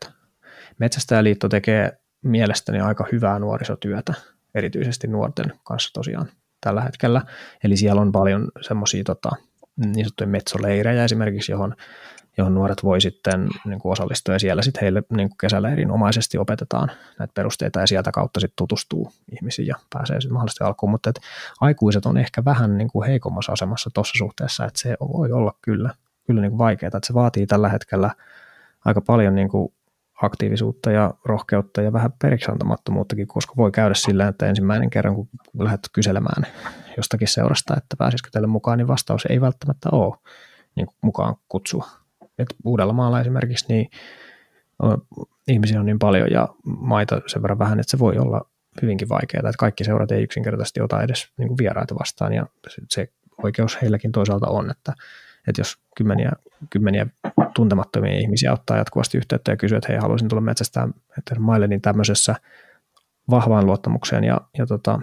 [SPEAKER 1] Metsästäjäliitto tekee mielestäni aika hyvää nuorisotyötä, erityisesti nuorten kanssa tosiaan tällä hetkellä. Eli siellä on paljon semmoisia tota, niin sanottuja metsoleirejä esimerkiksi, johon, johon nuoret voi sitten niin kuin osallistua ja siellä sitten heille niin kuin kesällä erinomaisesti opetetaan näitä perusteita ja sieltä kautta sitten tutustuu ihmisiin ja pääsee sitten mahdollisesti alkuun, mutta et aikuiset on ehkä vähän niin kuin heikommassa asemassa tuossa suhteessa, että se voi olla kyllä, kyllä niin kuin vaikeaa, että se vaatii tällä hetkellä aika paljon niin kuin aktiivisuutta ja rohkeutta ja vähän periksiantamattomuuttakin, koska voi käydä sillä, että ensimmäinen kerran, kun lähdet kyselemään jostakin seurasta, että pääsisikö teille mukaan, niin vastaus ei välttämättä ole niin mukaan kutsua. Et Uudellamaalla esimerkiksi niin ihmisiä on niin paljon ja maita sen verran vähän, että se voi olla hyvinkin vaikeaa, että kaikki seurat ei yksinkertaisesti ota edes niin kuin vieraita vastaan ja se oikeus heilläkin toisaalta on, että, että jos kymmeniä, kymmeniä tuntemattomia ihmisiä ottaa jatkuvasti yhteyttä ja kysyy, että hei, haluaisin tulla metsästään maille, niin tämmöisessä vahvaan luottamukseen ja, ja tota,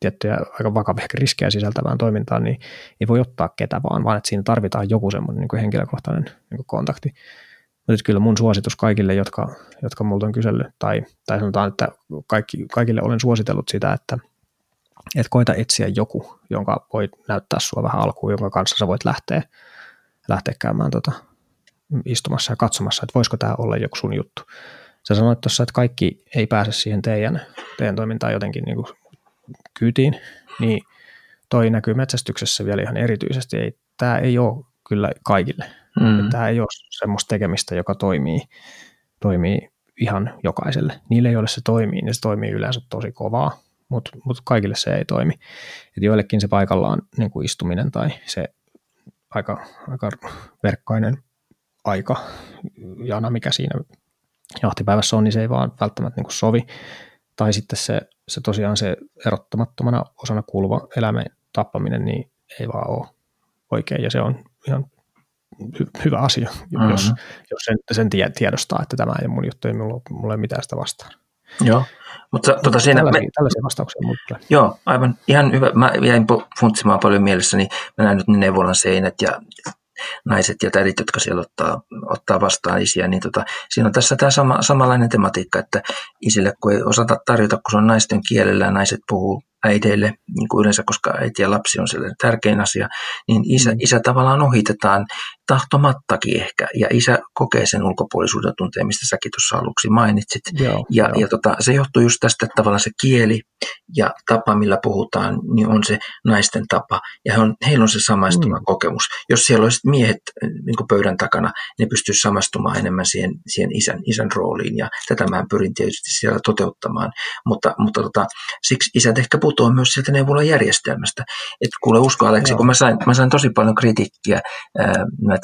[SPEAKER 1] tiettyjä aika vakavia riskejä sisältävään toimintaan, niin ei voi ottaa ketä vaan, vaan että siinä tarvitaan joku semmoinen niin henkilökohtainen niin kuin kontakti. Mutta kyllä mun suositus kaikille, jotka, jotka multa on kysellyt, tai, tai sanotaan, että kaikki, kaikille olen suositellut sitä, että, että koita etsiä joku, jonka voi näyttää sua vähän alkuun, jonka kanssa sä voit lähteä, lähteä käymään tota, istumassa ja katsomassa, että voisiko tämä olla joku sun juttu. Sä sanoit tuossa, että kaikki ei pääse siihen teidän, teidän toimintaan jotenkin niin kuin kyytiin, niin toi näkyy metsästyksessä vielä ihan erityisesti. Ei, tämä ei ole kyllä kaikille. Mm. Tämä ei ole semmoista tekemistä, joka toimii, toimii ihan jokaiselle. Niille, joille se toimii, niin se toimii yleensä tosi kovaa, mutta mut kaikille se ei toimi. Et joillekin se paikallaan niin kuin istuminen tai se aika, aika verkkainen aika, jana, mikä siinä jahtipäivässä on, niin se ei vaan välttämättä niin kuin sovi. Tai sitten se, se tosiaan se erottamattomana osana kuuluva elämän tappaminen, niin ei vaan ole oikein. Ja se on ihan hy- hyvä asia, mm-hmm. jos, jos sen, sen tiedostaa, että tämä ei ole mun juttu, ei mulla, mulla ei mitään sitä vastaan.
[SPEAKER 2] Joo, mutta tota siinä...
[SPEAKER 1] Tällaisia, me, tällaisia vastauksia mulle.
[SPEAKER 2] Joo, aivan ihan hyvä. Mä jäin funtsimaan paljon mielessäni. Mä näin nyt ne neuvolan seinät ja naiset ja tädit, jotka siellä ottaa, ottaa vastaan isiä, niin tota, siinä on tässä tämä sama, samanlainen tematiikka, että isille kun ei osata tarjota, kun se on naisten kielellä ja naiset puhuu äideille, niin kuin yleensä, koska äiti ja lapsi on sellainen tärkein asia, niin isä, mm. isä tavallaan ohitetaan tahtomattakin ehkä, ja isä kokee sen ulkopuolisuuden tunteen, mistä säkin tuossa aluksi mainitsit.
[SPEAKER 1] Joo,
[SPEAKER 2] ja
[SPEAKER 1] joo.
[SPEAKER 2] ja tota, se johtuu just tästä, että tavallaan se kieli ja tapa, millä puhutaan, niin on se naisten tapa, ja he on, heillä on se samaistuva mm. kokemus. Jos siellä olisi miehet niin kuin pöydän takana, ne pystyisivät samastumaan enemmän siihen, siihen isän, isän rooliin, ja tätä mä pyrin tietysti siellä toteuttamaan, mutta, mutta tota, siksi isät ehkä putoaa myös sieltä neuvolajärjestelmästä. Et kuule usko Aleksi, Joo. kun mä sain, mä sain tosi paljon kritiikkiä ää,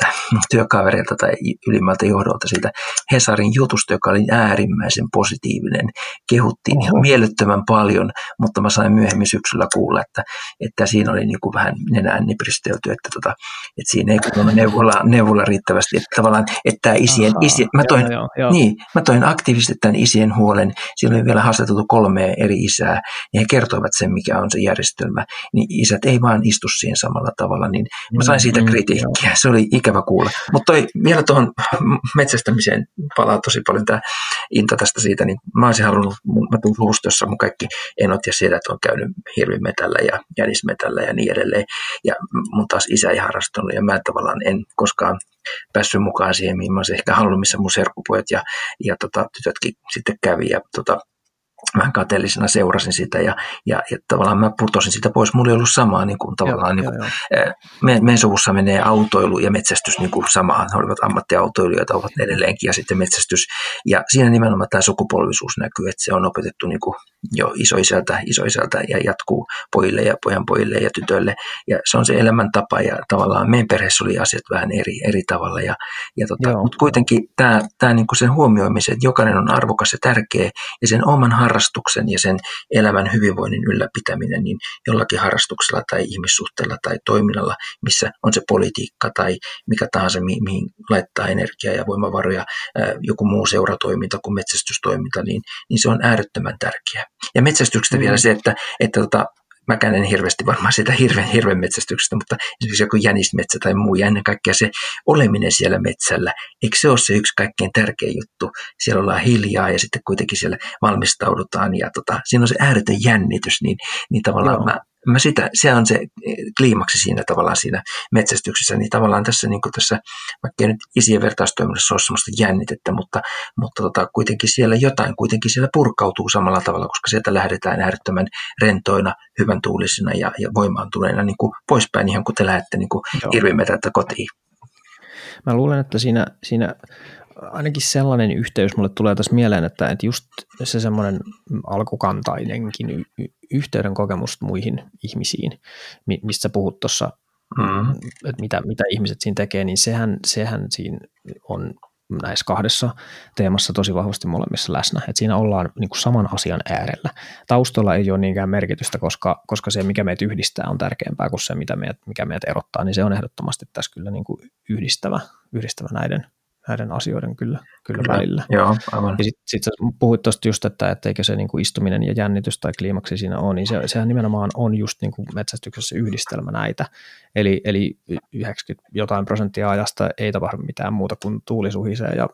[SPEAKER 2] näitä työkavereilta tai ylimmältä johdolta siitä Hesarin jutusta, joka oli äärimmäisen positiivinen. Kehuttiin ihan mielettömän paljon, mutta mä sain myöhemmin syksyllä kuulla, että, että siinä oli niin kuin vähän nenään nipristelty, että, tota, että siinä ei kuulunut neuvola, neuvola riittävästi. Että tavallaan, että isien, Aha, isien mä, toin, joo, joo, Niin, mä toin aktiivisesti tämän isien huolen. Siinä oli vielä haastateltu kolme eri isää, ja he kertoivat sen, mikä on se järjestelmä, niin isät ei vaan istu siihen samalla tavalla, niin mä sain siitä mm, kritiikkiä. Se oli ikävä kuulla. Mutta vielä tuohon metsästämiseen palaa tosi paljon tämä into tästä siitä, niin mä olisin halunnut, mä tuun luustossa mun kaikki enot ja sielät on käynyt hirvimetällä ja jänismetällä ja niin edelleen. Ja mun taas isä ei harrastanut ja mä tavallaan en koskaan päässyt mukaan siihen, mihin mä olisin ehkä halunnut, missä mun serkkupojat ja, ja tota, tytötkin sitten kävi. Ja tota, vähän kateellisena seurasin sitä ja, ja, ja tavallaan mä putosin sitä pois. Mulla ei ollut samaa niin kuin, tavallaan, joo, niin kuin, joo, Me, meidän suvussa menee autoilu ja metsästys niin kuin samaan. He olivat ammattiautoilijoita, ovat edelleenkin ja sitten metsästys. Ja siinä nimenomaan tämä sukupolvisuus näkyy, että se on opetettu niin kuin jo isoisältä, isoisältä ja jatkuu pojille ja pojan pojille ja tytöille. Ja se on se elämäntapa ja tavallaan meidän perheessä oli asiat vähän eri, eri tavalla. Ja, ja tota, mutta kuitenkin tämä, tämä niin kuin sen huomioimisen, että jokainen on arvokas ja tärkeä ja sen oman harrastuksen ja sen elämän hyvinvoinnin ylläpitäminen, niin jollakin harrastuksella tai ihmissuhteella tai toiminnalla, missä on se politiikka tai mikä tahansa, mi- mihin laittaa energiaa ja voimavaroja, joku muu seuratoiminta kuin metsästystoiminta, niin, niin se on äärettömän tärkeää. Ja metsästyksestä mm. vielä se, että, että tota, mäkään en hirveästi varmaan sitä hirven, hirven metsästyksestä, mutta esimerkiksi joku jänismetsä tai muu, ja ennen kaikkea se oleminen siellä metsällä, eikö se ole se yksi kaikkein tärkein juttu? Siellä ollaan hiljaa ja sitten kuitenkin siellä valmistaudutaan, ja tota, siinä on se ääretön jännitys, niin, niin tavallaan Joo. mä mä sitä, se on se eh, kliimaksi siinä tavallaan siinä metsästyksessä, niin tavallaan tässä, niin kuin tässä vaikka nyt isien vertaistoiminnassa ole sellaista jännitettä, mutta, mutta tota, kuitenkin siellä jotain kuitenkin siellä purkautuu samalla tavalla, koska sieltä lähdetään äärettömän rentoina, hyvän tuulisina ja, ja voimaantuneina niin kuin poispäin, ihan kun te lähdette niin hirvimetältä kotiin.
[SPEAKER 1] Mä luulen, että siinä, siinä ainakin sellainen yhteys mulle tulee tässä mieleen, että, että just se semmoinen alkukantainenkin y- yhteyden kokemus muihin ihmisiin, mistä puhut tuossa, mm. että mitä, mitä ihmiset siinä tekee, niin sehän, sehän siinä on näissä kahdessa teemassa tosi vahvasti molemmissa läsnä. että siinä ollaan niin kuin saman asian äärellä. Taustalla ei ole niinkään merkitystä, koska, koska se, mikä meitä yhdistää, on tärkeämpää kuin se, mitä meitä, mikä meitä erottaa, niin se on ehdottomasti tässä kyllä niin kuin yhdistävä, yhdistävä näiden näiden asioiden kyllä, kyllä, kyllä. välillä.
[SPEAKER 2] Joo, aivan.
[SPEAKER 1] Ja sitten sit puhuit tuosta just, että, eikö se niin kuin istuminen ja jännitys tai kliimaksi siinä ole, niin se, sehän nimenomaan on just niin kuin metsästyksessä yhdistelmä näitä. Eli, eli 90 jotain prosenttia ajasta ei tapahdu mitään muuta kuin tuuli suhisee ja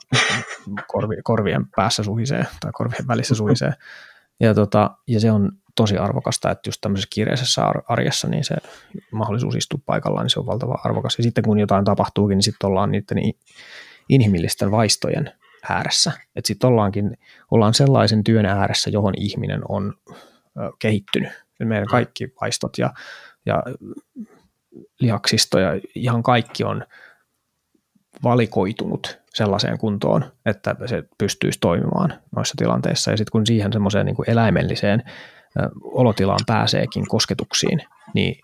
[SPEAKER 1] korvi, korvien päässä suhisee tai korvien välissä suhisee. Ja, tota, ja se on tosi arvokasta, että just tämmöisessä kiireisessä arjessa niin se mahdollisuus istua paikallaan, niin se on valtava arvokas. Ja sitten kun jotain tapahtuukin, niin sitten ollaan niiden inhimillisten vaistojen ääressä. Että sitten ollaankin, ollaan sellaisen työn ääressä, johon ihminen on kehittynyt. Meidän kaikki vaistot ja, ja lihaksisto ja ihan kaikki on valikoitunut sellaiseen kuntoon, että se pystyisi toimimaan noissa tilanteissa. Ja sitten kun siihen semmoiseen niin eläimelliseen olotilaan pääseekin kosketuksiin, niin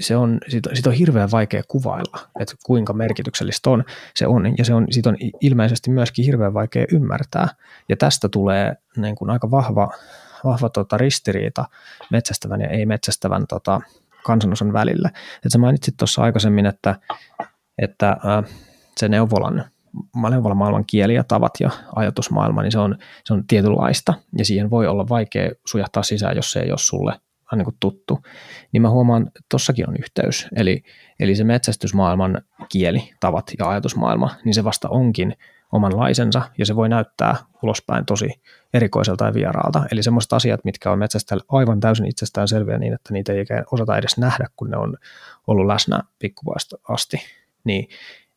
[SPEAKER 1] se on, siitä, siitä on hirveän vaikea kuvailla, että kuinka merkityksellistä on, se on, ja se on, siitä on ilmeisesti myöskin hirveän vaikea ymmärtää, ja tästä tulee niin kuin aika vahva, vahva tota, ristiriita metsästävän ja ei-metsästävän tota, kansanosan välillä. Et sä mainitsit tuossa aikaisemmin, että, että äh, se neuvolan, neuvolan maailman kieli ja tavat ja ajatusmaailma, niin se on, se on tietynlaista, ja siihen voi olla vaikea sujahtaa sisään, jos se ei ole sulle niin kuin tuttu, niin mä huomaan, että tossakin on yhteys. Eli, eli se metsästysmaailman kieli, tavat ja ajatusmaailma, niin se vasta onkin omanlaisensa ja se voi näyttää ulospäin tosi erikoiselta ja vieraalta. Eli semmoiset asiat, mitkä on metsästäjälle aivan täysin itsestään selviä niin, että niitä ei osata edes nähdä, kun ne on ollut läsnä pikkuvaista asti, niin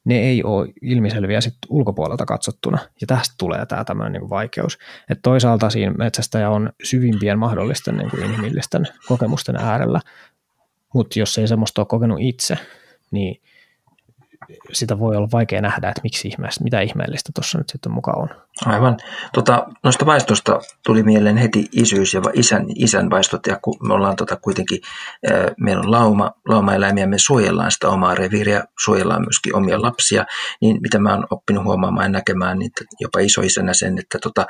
[SPEAKER 1] ne ei ole ilmiselviä sit ulkopuolelta katsottuna. Ja tästä tulee tämä tämmöinen niin vaikeus. Että toisaalta siinä metsästäjä on syvimpien mahdollisten niin kuin inhimillisten kokemusten äärellä, mutta jos ei semmoista ole kokenut itse, niin sitä voi olla vaikea nähdä, että miksi ihmeellistä, mitä ihmeellistä tuossa nyt sitten mukaan on.
[SPEAKER 2] Aivan. Tota, noista vaistosta tuli mieleen heti isyys ja isän, isän vaistot, ja kun me ollaan tota kuitenkin, meillä on lauma, laumaeläimiä, me suojellaan sitä omaa reviiriä, suojellaan myöskin omia lapsia, niin mitä mä oon oppinut huomaamaan ja näkemään, niin jopa isoisänä sen, että tota,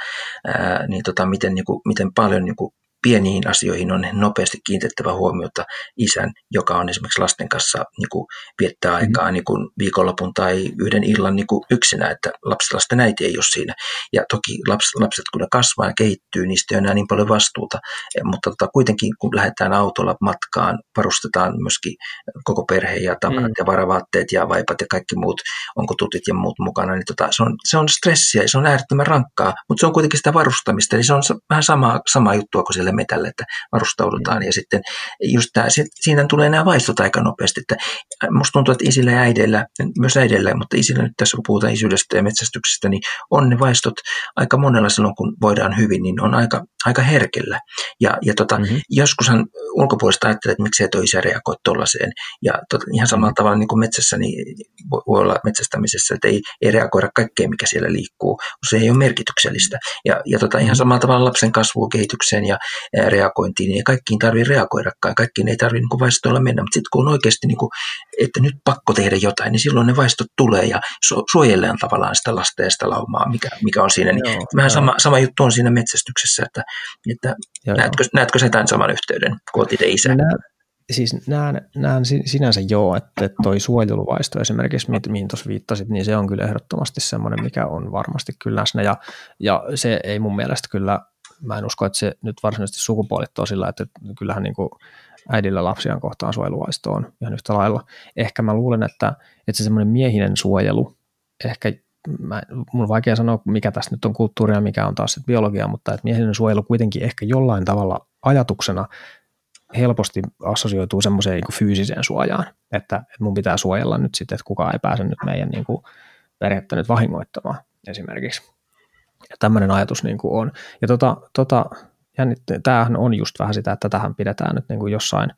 [SPEAKER 2] niin tota, miten, niin kuin, miten paljon niin kuin pieniin asioihin on nopeasti kiinnitettävä huomiota isän, joka on esimerkiksi lasten kanssa niin kuin viettää mm-hmm. aikaa niin kuin viikonlopun tai yhden illan niin kuin yksinä, että lapsi, lasten äiti ei ole siinä. Ja toki laps, lapset kun ne kasvaa ja kehittyy, niistä ei ole enää niin paljon vastuuta, eh, mutta tota, kuitenkin kun lähdetään autolla matkaan, varustetaan myöskin koko perhe ja tavarat mm. ja varavaatteet ja vaipat ja kaikki muut, onko tutit ja muut mukana, niin tota, se, on, se on stressiä ja se on äärettömän rankkaa, mutta se on kuitenkin sitä varustamista, eli se on vähän sama, sama juttua kuin siellä sille metälle, että varustaudutaan. Ja sitten just tämä, siinä tulee nämä vaistot aika nopeasti. Että musta tuntuu, että isillä ja äideillä, myös äideillä, mutta isillä nyt tässä kun puhutaan isyydestä ja metsästyksestä, niin on ne vaistot aika monella silloin, kun voidaan hyvin, niin on aika, aika herkellä. Ja, ja tota, mm-hmm. joskushan ulkopuolesta ajattelee, että miksi et ole isä reagoi tuollaiseen. Ja tota, ihan samalla tavalla niin kuin metsässä, niin voi olla metsästämisessä, että ei, ei reagoida kaikkeen, mikä siellä liikkuu. Se ei ole merkityksellistä. Ja, ja tota, ihan mm-hmm. samalla tavalla lapsen kasvuun, kehitykseen ja reagointiin, niin ei kaikkiin tarvitse reagoidakaan, kaikkiin ei tarvitse niin vaistoilla mennä, mutta sitten kun on oikeasti, niin kuin, että nyt pakko tehdä jotain, niin silloin ne vaistot tulee ja suojellaan tavallaan sitä lasta ja sitä laumaa, mikä, mikä on siinä. Niin joo, vähän sama, sama juttu on siinä metsästyksessä, että, että joo, näetkö, joo. näetkö sä tämän saman yhteyden, kun otit isä? Nä,
[SPEAKER 1] siis näen, näen sinänsä joo, että toi suojeluvaisto esimerkiksi, mihin tuossa viittasit, niin se on kyllä ehdottomasti semmoinen, mikä on varmasti kyllä läsnä ja, ja se ei mun mielestä kyllä mä en usko, että se nyt varsinaisesti sukupuolittuu sillä, että kyllähän niin kuin äidillä lapsiaan kohtaan suojeluvaisto on ihan yhtä lailla. Ehkä mä luulen, että, että se semmoinen miehinen suojelu, ehkä mä, mun on vaikea sanoa, mikä tässä nyt on kulttuuria mikä on taas biologia, mutta että miehinen suojelu kuitenkin ehkä jollain tavalla ajatuksena helposti assosioituu semmoiseen niin fyysiseen suojaan, että, että mun pitää suojella nyt sitten, että kukaan ei pääse nyt meidän niin kuin perhettä nyt vahingoittamaan esimerkiksi. Ja tämmöinen ajatus niin kuin on. Ja tota, tota, tämähän on just vähän sitä, että tähän pidetään nyt niin kuin jossain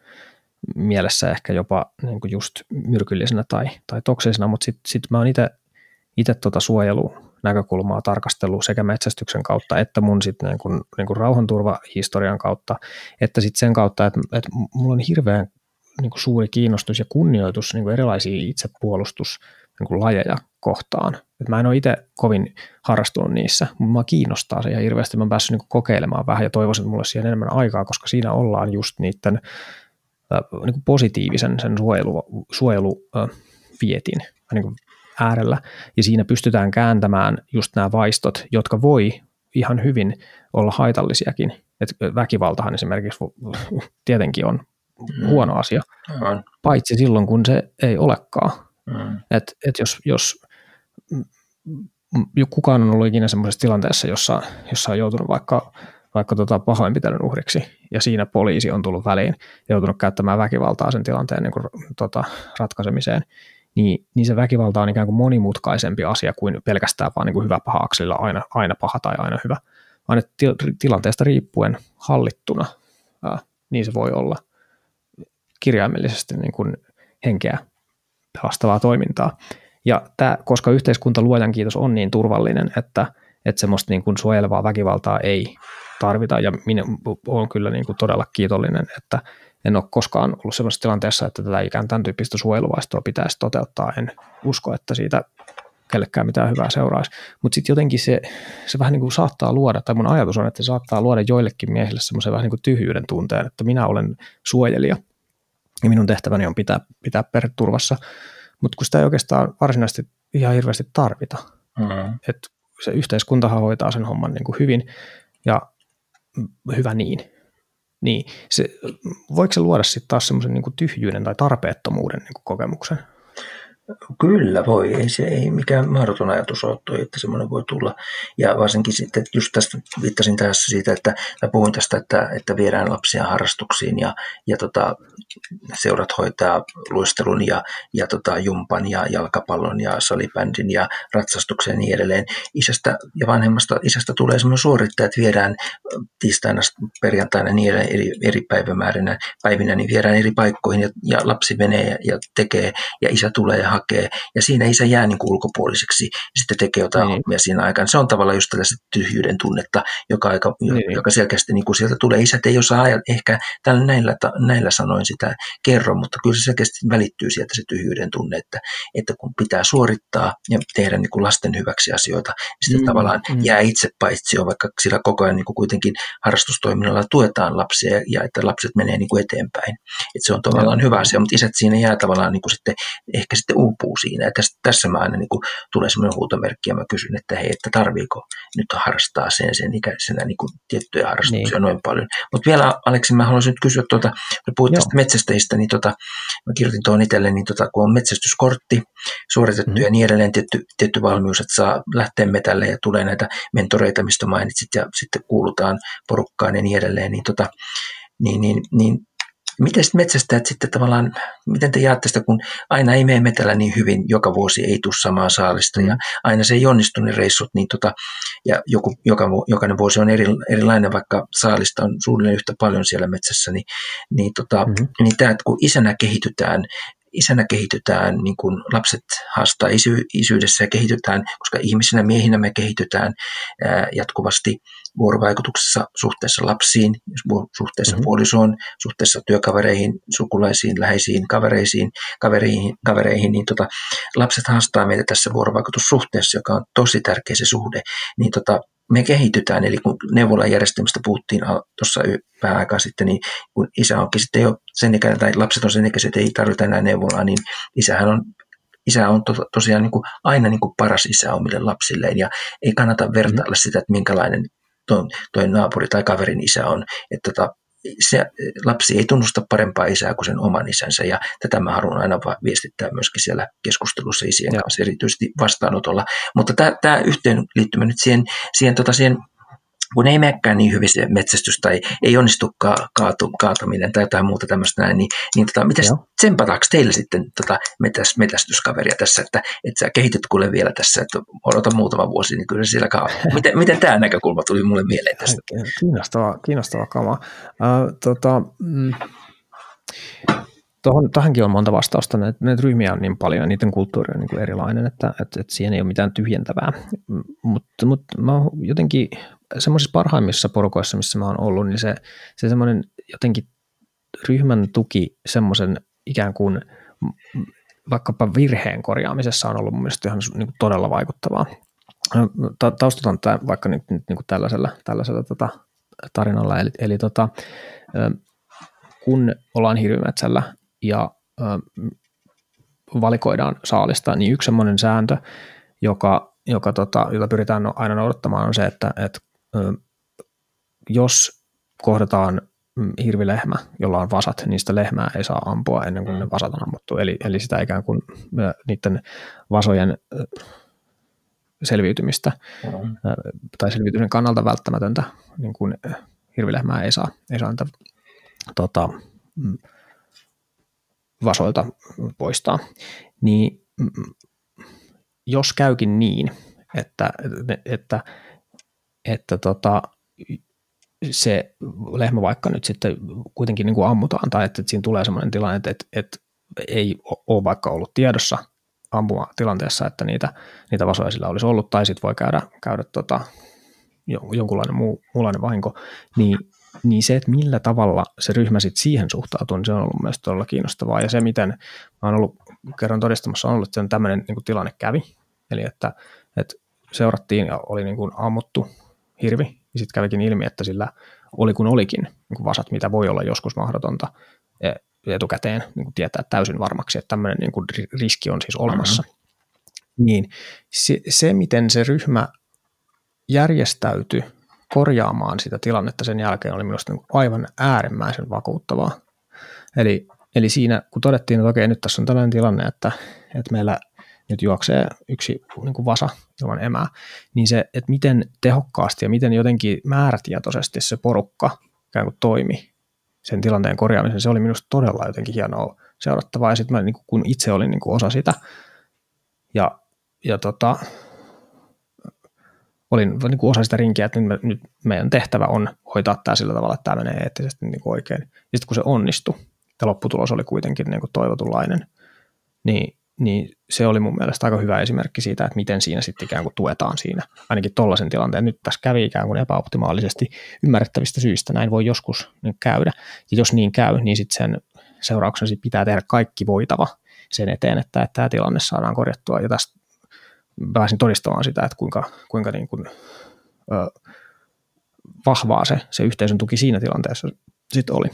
[SPEAKER 1] mielessä ehkä jopa niin kuin just myrkyllisenä tai, tai toksisena, mutta sitten sit mä oon itse tota suojelunäkökulmaa tarkastellut sekä metsästyksen kautta että mun sitten niin kuin, niin kuin rauhanturvahistorian kautta, että sitten sen kautta, että, että mulla on hirveän niin kuin suuri kiinnostus ja kunnioitus niin kuin erilaisia itsepuolustus niin kuin lajeja kohtaan. Et mä en ole itse kovin harrastunut niissä, mutta mä kiinnostaa se ihan hirveästi. Mä oon päässyt niin kokeilemaan vähän ja toivoisin, että mulle siihen enemmän aikaa, koska siinä ollaan just niiden äh, niin kuin positiivisen sen suojelu, suojeluvietin äh, niin kuin äärellä. Ja siinä pystytään kääntämään just nämä vaistot, jotka voi ihan hyvin olla haitallisiakin. Et väkivaltahan esimerkiksi tietenkin on huono asia, paitsi silloin kun se ei olekaan. Mm. Et, et jos, jos kukaan on ollut ikinä semmoisessa tilanteessa, jossa, jossa on joutunut vaikka, vaikka tota pahoinpitelyn uhriksi, ja siinä poliisi on tullut väliin ja joutunut käyttämään väkivaltaa sen tilanteen niin kuin, tota, ratkaisemiseen, niin, niin se väkivalta on ikään kuin monimutkaisempi asia kuin pelkästään vaan niin kuin hyvä paha akselilla aina, aina paha tai aina hyvä, vaan että tilanteesta riippuen hallittuna, ää, niin se voi olla kirjaimellisesti niin kuin henkeä pelastavaa toimintaa. Ja tämä, koska yhteiskunta luojan kiitos on niin turvallinen, että, että semmoista niin kuin suojelevaa väkivaltaa ei tarvita, ja minä olen kyllä niin kuin todella kiitollinen, että en ole koskaan ollut sellaisessa tilanteessa, että tätä ikään tämän tyyppistä suojeluvaistoa pitäisi toteuttaa. En usko, että siitä kellekään mitään hyvää seuraisi. Mutta sitten jotenkin se, se vähän niin kuin saattaa luoda, tai mun ajatus on, että se saattaa luoda joillekin miehille semmoisen vähän niin kuin tyhjyyden tunteen, että minä olen suojelija ja minun tehtäväni on pitää, pitää perhe turvassa. Mutta kun sitä ei oikeastaan varsinaisesti ihan hirveästi tarvita. Mm. että se yhteiskuntahan hoitaa sen homman niin kuin hyvin ja hyvä niin. Niin, se, voiko se luoda sitten taas semmoisen niin tyhjyyden tai tarpeettomuuden niin kuin kokemuksen?
[SPEAKER 2] Kyllä voi, ei se ei mikään mahdoton ajatus ole toi, että semmoinen voi tulla. Ja varsinkin sitten, just tästä viittasin tässä siitä, että mä puhuin tästä, että, että viedään lapsia harrastuksiin ja, ja tota, seurat hoitaa luistelun ja, ja tota, jumpan ja jalkapallon ja salibändin ja ratsastuksen ja niin edelleen. Isästä ja vanhemmasta isästä tulee semmoinen suorittaja, että viedään tiistaina, perjantaina niin eri, eri päivämäärinä, päivinä, niin viedään eri paikkoihin ja, ja lapsi menee ja, ja tekee ja isä tulee ja hakee. Ja siinä isä jää niin kuin ulkopuoliseksi ja sitten tekee jotain niin. hommia siinä aikana. Se on tavallaan just tällaista tyhjyyden tunnetta, joka, aika, niin. joka selkeästi niin kuin sieltä tulee. Isät ei osaa ajat, ehkä tällä näillä, näillä sanoin sitä kerro, mutta kyllä se selkeästi välittyy sieltä se tyhjyyden tunne, että, että kun pitää suorittaa ja tehdä niin kuin lasten hyväksi asioita, niin sitten mm, tavallaan mm. jää itse paitsi jo, vaikka sillä koko ajan niin kuin kuitenkin harrastustoiminnalla tuetaan lapsia ja, ja että lapset menee niin kuin eteenpäin. Että se on tavallaan mm. hyvä asia, mutta isät siinä jää tavallaan niin kuin sitten, ehkä sitten uupuu siinä. Ja tässä, tässä mä aina niin kuin, tulee semmoinen huutomerkki ja mä kysyn, että hei, että tarviiko nyt harrastaa sen, sen ikäisenä niin kuin tiettyjä harrastuksia niin. noin paljon. Mutta vielä Aleksi, mä haluaisin nyt kysyä, tuota, kun puhuit tästä metsästäjistä, niin tota, mä kirjoitin tuon itselle, niin tota, kun on metsästyskortti suoritettu mm. ja niin edelleen tietty, tietty valmius, että saa lähteä metälle ja tulee näitä mentoreita, mistä mainitsit, ja sitten kuulutaan porukkaan ja niin edelleen, niin, tota, niin, niin, niin Miten metsästäjät sitten tavallaan, miten te jaatte sitä, kun aina ei mene metällä niin hyvin, joka vuosi ei tule samaa saalista ja aina se ei onnistu ne reissut, niin tota, ja joku, joka, jokainen vuosi on eri, erilainen, vaikka saalista on suunnilleen yhtä paljon siellä metsässä, niin, niin, tota, mm-hmm. niin tämä, että kun isänä kehitytään isänä kehitytään, niin kuin lapset haastaa isy, isyydessä ja kehitytään, koska ihmisinä miehinä me kehitytään ää, jatkuvasti vuorovaikutuksessa suhteessa lapsiin, suhteessa mm-hmm. puolisoon, suhteessa työkavereihin, sukulaisiin, läheisiin kavereisiin, kavereihin, kavereihin niin tota, lapset haastaa meitä tässä vuorovaikutussuhteessa, joka on tosi tärkeä se suhde, niin tota, me kehitytään, eli kun neuvolajärjestelmästä puhuttiin tuossa vähän aikaa sitten, niin kun isä onkin sitten jo sen ikäinen, tai lapset on sen ikäiset, että ei tarvita enää neuvolaa, niin isähän on isä on to, tosiaan niin kuin aina niin kuin paras isä omille lapsilleen ja ei kannata vertailla sitä, että minkälainen toi, toi naapuri tai kaverin isä on, että tota, se lapsi ei tunnusta parempaa isää kuin sen oman isänsä ja tätä mä haluan aina viestittää myöskin siellä keskustelussa isien ja. kanssa, erityisesti vastaanotolla. Mutta tämä yhteenliittymä nyt siihen, siihen, tota, siihen kun ei menekään niin hyvin se metsästys tai ei onnistukaan kaatu, kaataminen tai jotain muuta tämmöistä näin, niin, niin tota, miten tsempataanko teille sitten tota metäs, metästyskaveria tässä, että, että sä kehityt kuule vielä tässä, että odota muutama vuosi, niin kyllä siellä kaa. Miten, miten tämä näkökulma tuli mulle mieleen tästä?
[SPEAKER 1] Kiinnostava, kiinnostava kama. Uh, tota, mm, Tuohon, tähänkin on monta vastausta. Näitä, näitä ryhmiä on niin paljon ja niiden kulttuuri on niin kuin erilainen, että, että, että siihen ei ole mitään tyhjentävää. Mutta, mutta mä jotenkin semmoisissa parhaimmissa porukoissa, missä mä oon ollut, niin se, se semmoinen jotenkin ryhmän tuki semmoisen ikään kuin vaikkapa virheen korjaamisessa on ollut mun mielestä ihan niin kuin todella vaikuttavaa. Taustataan tämä vaikka nyt, nyt niin kuin tällaisella, tällaisella tota, tarinalla. Eli, eli tota, kun ollaan hirvimetsällä ja valikoidaan saalista, niin yksi semmoinen sääntö, joka, joka tota, jota pyritään no, aina noudattamaan, on se, että, että jos kohdataan mm, hirvilehmä, jolla on vasat, niin sitä lehmää ei saa ampua ennen kuin ne vasat on ammuttu. Eli, eli sitä ikään kuin niiden vasojen selviytymistä mm. tai selviytymisen kannalta välttämätöntä niin kuin hirvilehmää ei saa, ei saa niitä, tota, mm, vasoilta poistaa. Niin jos käykin niin, että, että että tota, se lehmä vaikka nyt sitten kuitenkin niin kuin ammutaan tai että, siinä tulee sellainen tilanne, että, että, että ei ole vaikka ollut tiedossa ampuma tilanteessa, että niitä, niitä vasoja sillä olisi ollut, tai sitten voi käydä, käydä tota, jonkunlainen muu, muunlainen vahinko, niin, niin se, että millä tavalla se ryhmä sitten siihen suhtautuu, niin se on ollut mielestäni todella kiinnostavaa. Ja se, miten mä oon ollut kerran todistamassa, on ollut, että tämmöinen niin tilanne kävi, eli että, että seurattiin ja oli niin kuin ammuttu hirvi, ja sitten kävikin ilmi, että sillä oli kun olikin niin vasat, mitä voi olla joskus mahdotonta e, etukäteen niin kuin tietää täysin varmaksi, että tämmöinen niin kuin riski on siis olemassa. Mm-hmm. Niin se, se, miten se ryhmä järjestäytyi korjaamaan sitä tilannetta sen jälkeen, oli minusta niin aivan äärimmäisen vakuuttavaa. Eli, eli siinä, kun todettiin, että okei, nyt tässä on tällainen tilanne, että, että meillä nyt juoksee yksi niin kuin vasa ilman emää, niin se, että miten tehokkaasti ja miten jotenkin määrätietoisesti se porukka ikään kuin toimi sen tilanteen korjaamisen, se oli minusta todella jotenkin hienoa seurattavaa. Ja sitten mä niin kuin, kun itse olin niin kuin osa sitä ja, ja tota, olin niin kuin osa sitä rinkiä, että nyt, me, nyt meidän tehtävä on hoitaa tämä sillä tavalla, että tämä menee eettisesti niin kuin oikein. Ja sitten kun se onnistui, ja lopputulos oli kuitenkin niin kuin toivotunlainen, niin niin se oli mun mielestä aika hyvä esimerkki siitä, että miten siinä sitten ikään kuin tuetaan siinä, ainakin tollaisen tilanteen. Nyt tässä kävi ikään kuin epäoptimaalisesti ymmärrettävistä syistä, näin voi joskus käydä. Ja jos niin käy, niin sitten sen seurauksena sit pitää tehdä kaikki voitava sen eteen, että, että tämä tilanne saadaan korjattua. Ja tästä pääsin todistamaan sitä, että kuinka, kuinka niin kuin, ö, vahvaa se, se yhteisön tuki siinä tilanteessa sitten oli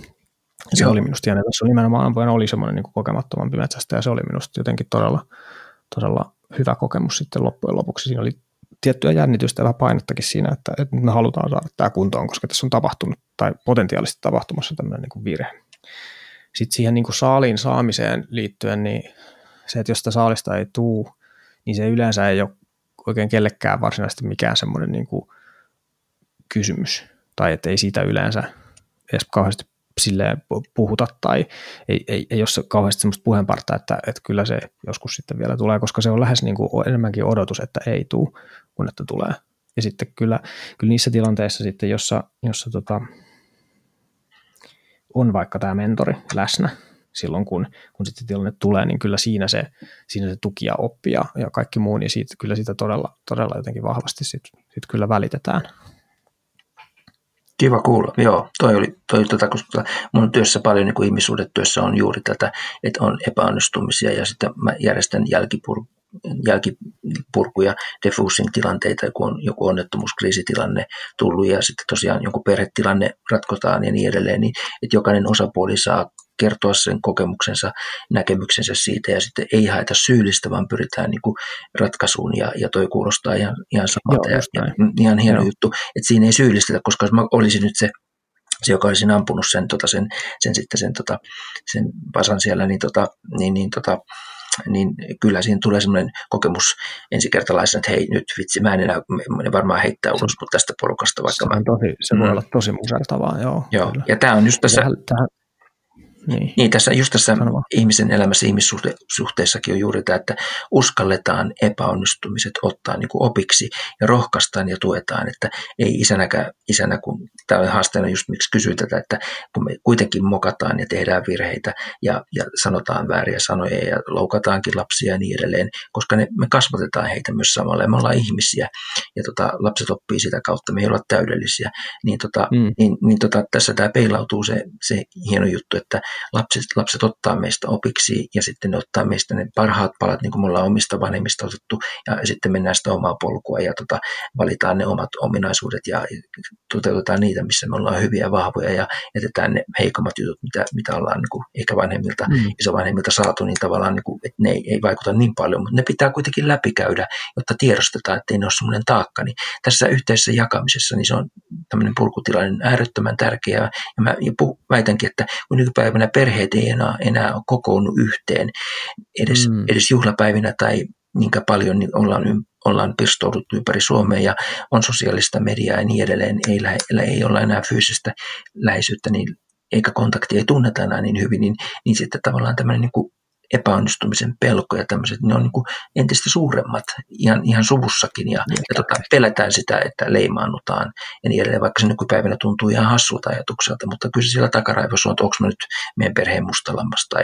[SPEAKER 1] se Joo. oli minusta jännä. Tässä nimenomaan ampujana oli semmoinen niin kokemattomampi metsästä ja se oli minusta jotenkin todella, todella hyvä kokemus sitten loppujen lopuksi. Siinä oli tiettyä jännitystä ja vähän painettakin siinä, että, että me halutaan saada tämä kuntoon, koska tässä on tapahtunut tai potentiaalisesti tapahtumassa tämmöinen niin kuin virhe. Sitten siihen niin kuin saaliin saamiseen liittyen, niin se, että jos sitä saalista ei tuu, niin se yleensä ei ole oikein kellekään varsinaisesti mikään semmoinen niin kuin kysymys, tai että ei siitä yleensä edes kauheasti silleen puhuta tai ei, ei, ei ole kauheasti semmoista puheenparta, että, että kyllä se joskus sitten vielä tulee, koska se on lähes niin kuin enemmänkin odotus, että ei tule, kun että tulee. Ja sitten kyllä, kyllä niissä tilanteissa sitten, jossa, jossa tota, on vaikka tämä mentori läsnä, silloin kun, kun sitten tilanne tulee, niin kyllä siinä se, siinä se tuki ja oppi ja, ja kaikki muu, niin siitä, kyllä sitä todella, todella jotenkin vahvasti sit, sit kyllä välitetään.
[SPEAKER 2] Kiva kuulla. Joo, toi oli, toi, tota, koska mun työssä paljon niin kuin ihmissuhdetyössä on juuri tätä, että on epäonnistumisia ja sitten mä järjestän jälkipur, jälkipurkuja, defusing tilanteita, kun on joku onnettomuuskriisitilanne tullut ja sitten tosiaan joku perhetilanne ratkotaan ja niin edelleen, niin että jokainen osapuoli saa kertoa sen kokemuksensa, näkemyksensä siitä ja sitten ei haeta syyllistä, vaan pyritään niin kuin ratkaisuun ja, ja toi kuulostaa ihan, ihan samalta Joo, ja, ja ihan hieno Joo. juttu, että siinä ei syyllistetä, koska jos mä olisin nyt se se, joka olisi ampunut sen, tota, sen, sen, sitten sen, tota, sen pasan siellä, niin, tota, niin, niin, tota, niin kyllä siinä tulee semmoinen kokemus ensikertalaisena, että hei nyt vitsi, mä en enää ne varmaan heittää ulos mutta tästä porukasta. Vaikka
[SPEAKER 1] se,
[SPEAKER 2] mä...
[SPEAKER 1] tosi, se mm. voi olla tosi musertavaa, joo.
[SPEAKER 2] joo. Ja tämä on just tässä, tähän, tähän, niin. niin tässä, just tässä Sanoma. ihmisen elämässä, ihmissuhteissakin on juuri tämä, että uskalletaan epäonnistumiset ottaa niin kuin opiksi ja rohkaistaan ja tuetaan, että ei isänäkään, isänä, kun tämä on haasteena just miksi kysyy tätä, että kun me kuitenkin mokataan ja tehdään virheitä ja, ja sanotaan vääriä sanoja ja loukataankin lapsia ja niin edelleen, koska ne, me kasvatetaan heitä myös samalla ja me ollaan ihmisiä ja tota, lapset oppii sitä kautta, me ei olla täydellisiä, niin, tota, mm. niin, niin tota, tässä tämä peilautuu se, se hieno juttu, että lapset, lapset ottaa meistä opiksi ja sitten ne ottaa meistä ne parhaat palat, niin kuin me ollaan omista vanhemmista otettu, ja sitten mennään sitä omaa polkua ja tota, valitaan ne omat ominaisuudet ja toteutetaan niitä, missä me ollaan hyviä ja vahvoja ja jätetään ne heikommat jutut, mitä, mitä ollaan niin kuin ehkä vanhemmilta, mm. isovanhemmilta saatu, niin tavallaan, niin kuin, että ne ei, ei vaikuta niin paljon, mutta ne pitää kuitenkin läpikäydä, jotta tiedostetaan, että ei ne ole semmoinen taakka. Niin tässä yhteisessä jakamisessa niin se on tämmöinen purkutilainen äärettömän tärkeää, ja mä väitänkin, että kun nykypäivänä perheet ei enää, enää kokoonnu yhteen edes, mm. edes juhlapäivinä tai niinkä paljon niin ollaan, ollaan pirstouduttu ympäri Suomea ja on sosiaalista mediaa ja niin edelleen, ei, lähe, ei olla enää fyysistä läheisyyttä, niin eikä kontaktia ei tunneta enää niin hyvin, niin, niin sitten tavallaan tämmöinen niin kuin epäonnistumisen pelko ja tämmöiset, ne on niin kuin entistä suuremmat ihan, ihan suvussakin ja, ja tota, pelätään sitä, että leimaannutaan ja niin edelleen, vaikka se nykypäivänä tuntuu ihan hassulta ajatukselta, mutta kyllä se siellä takaraivossa on, että onko mä nyt meidän perheen mustalammas tai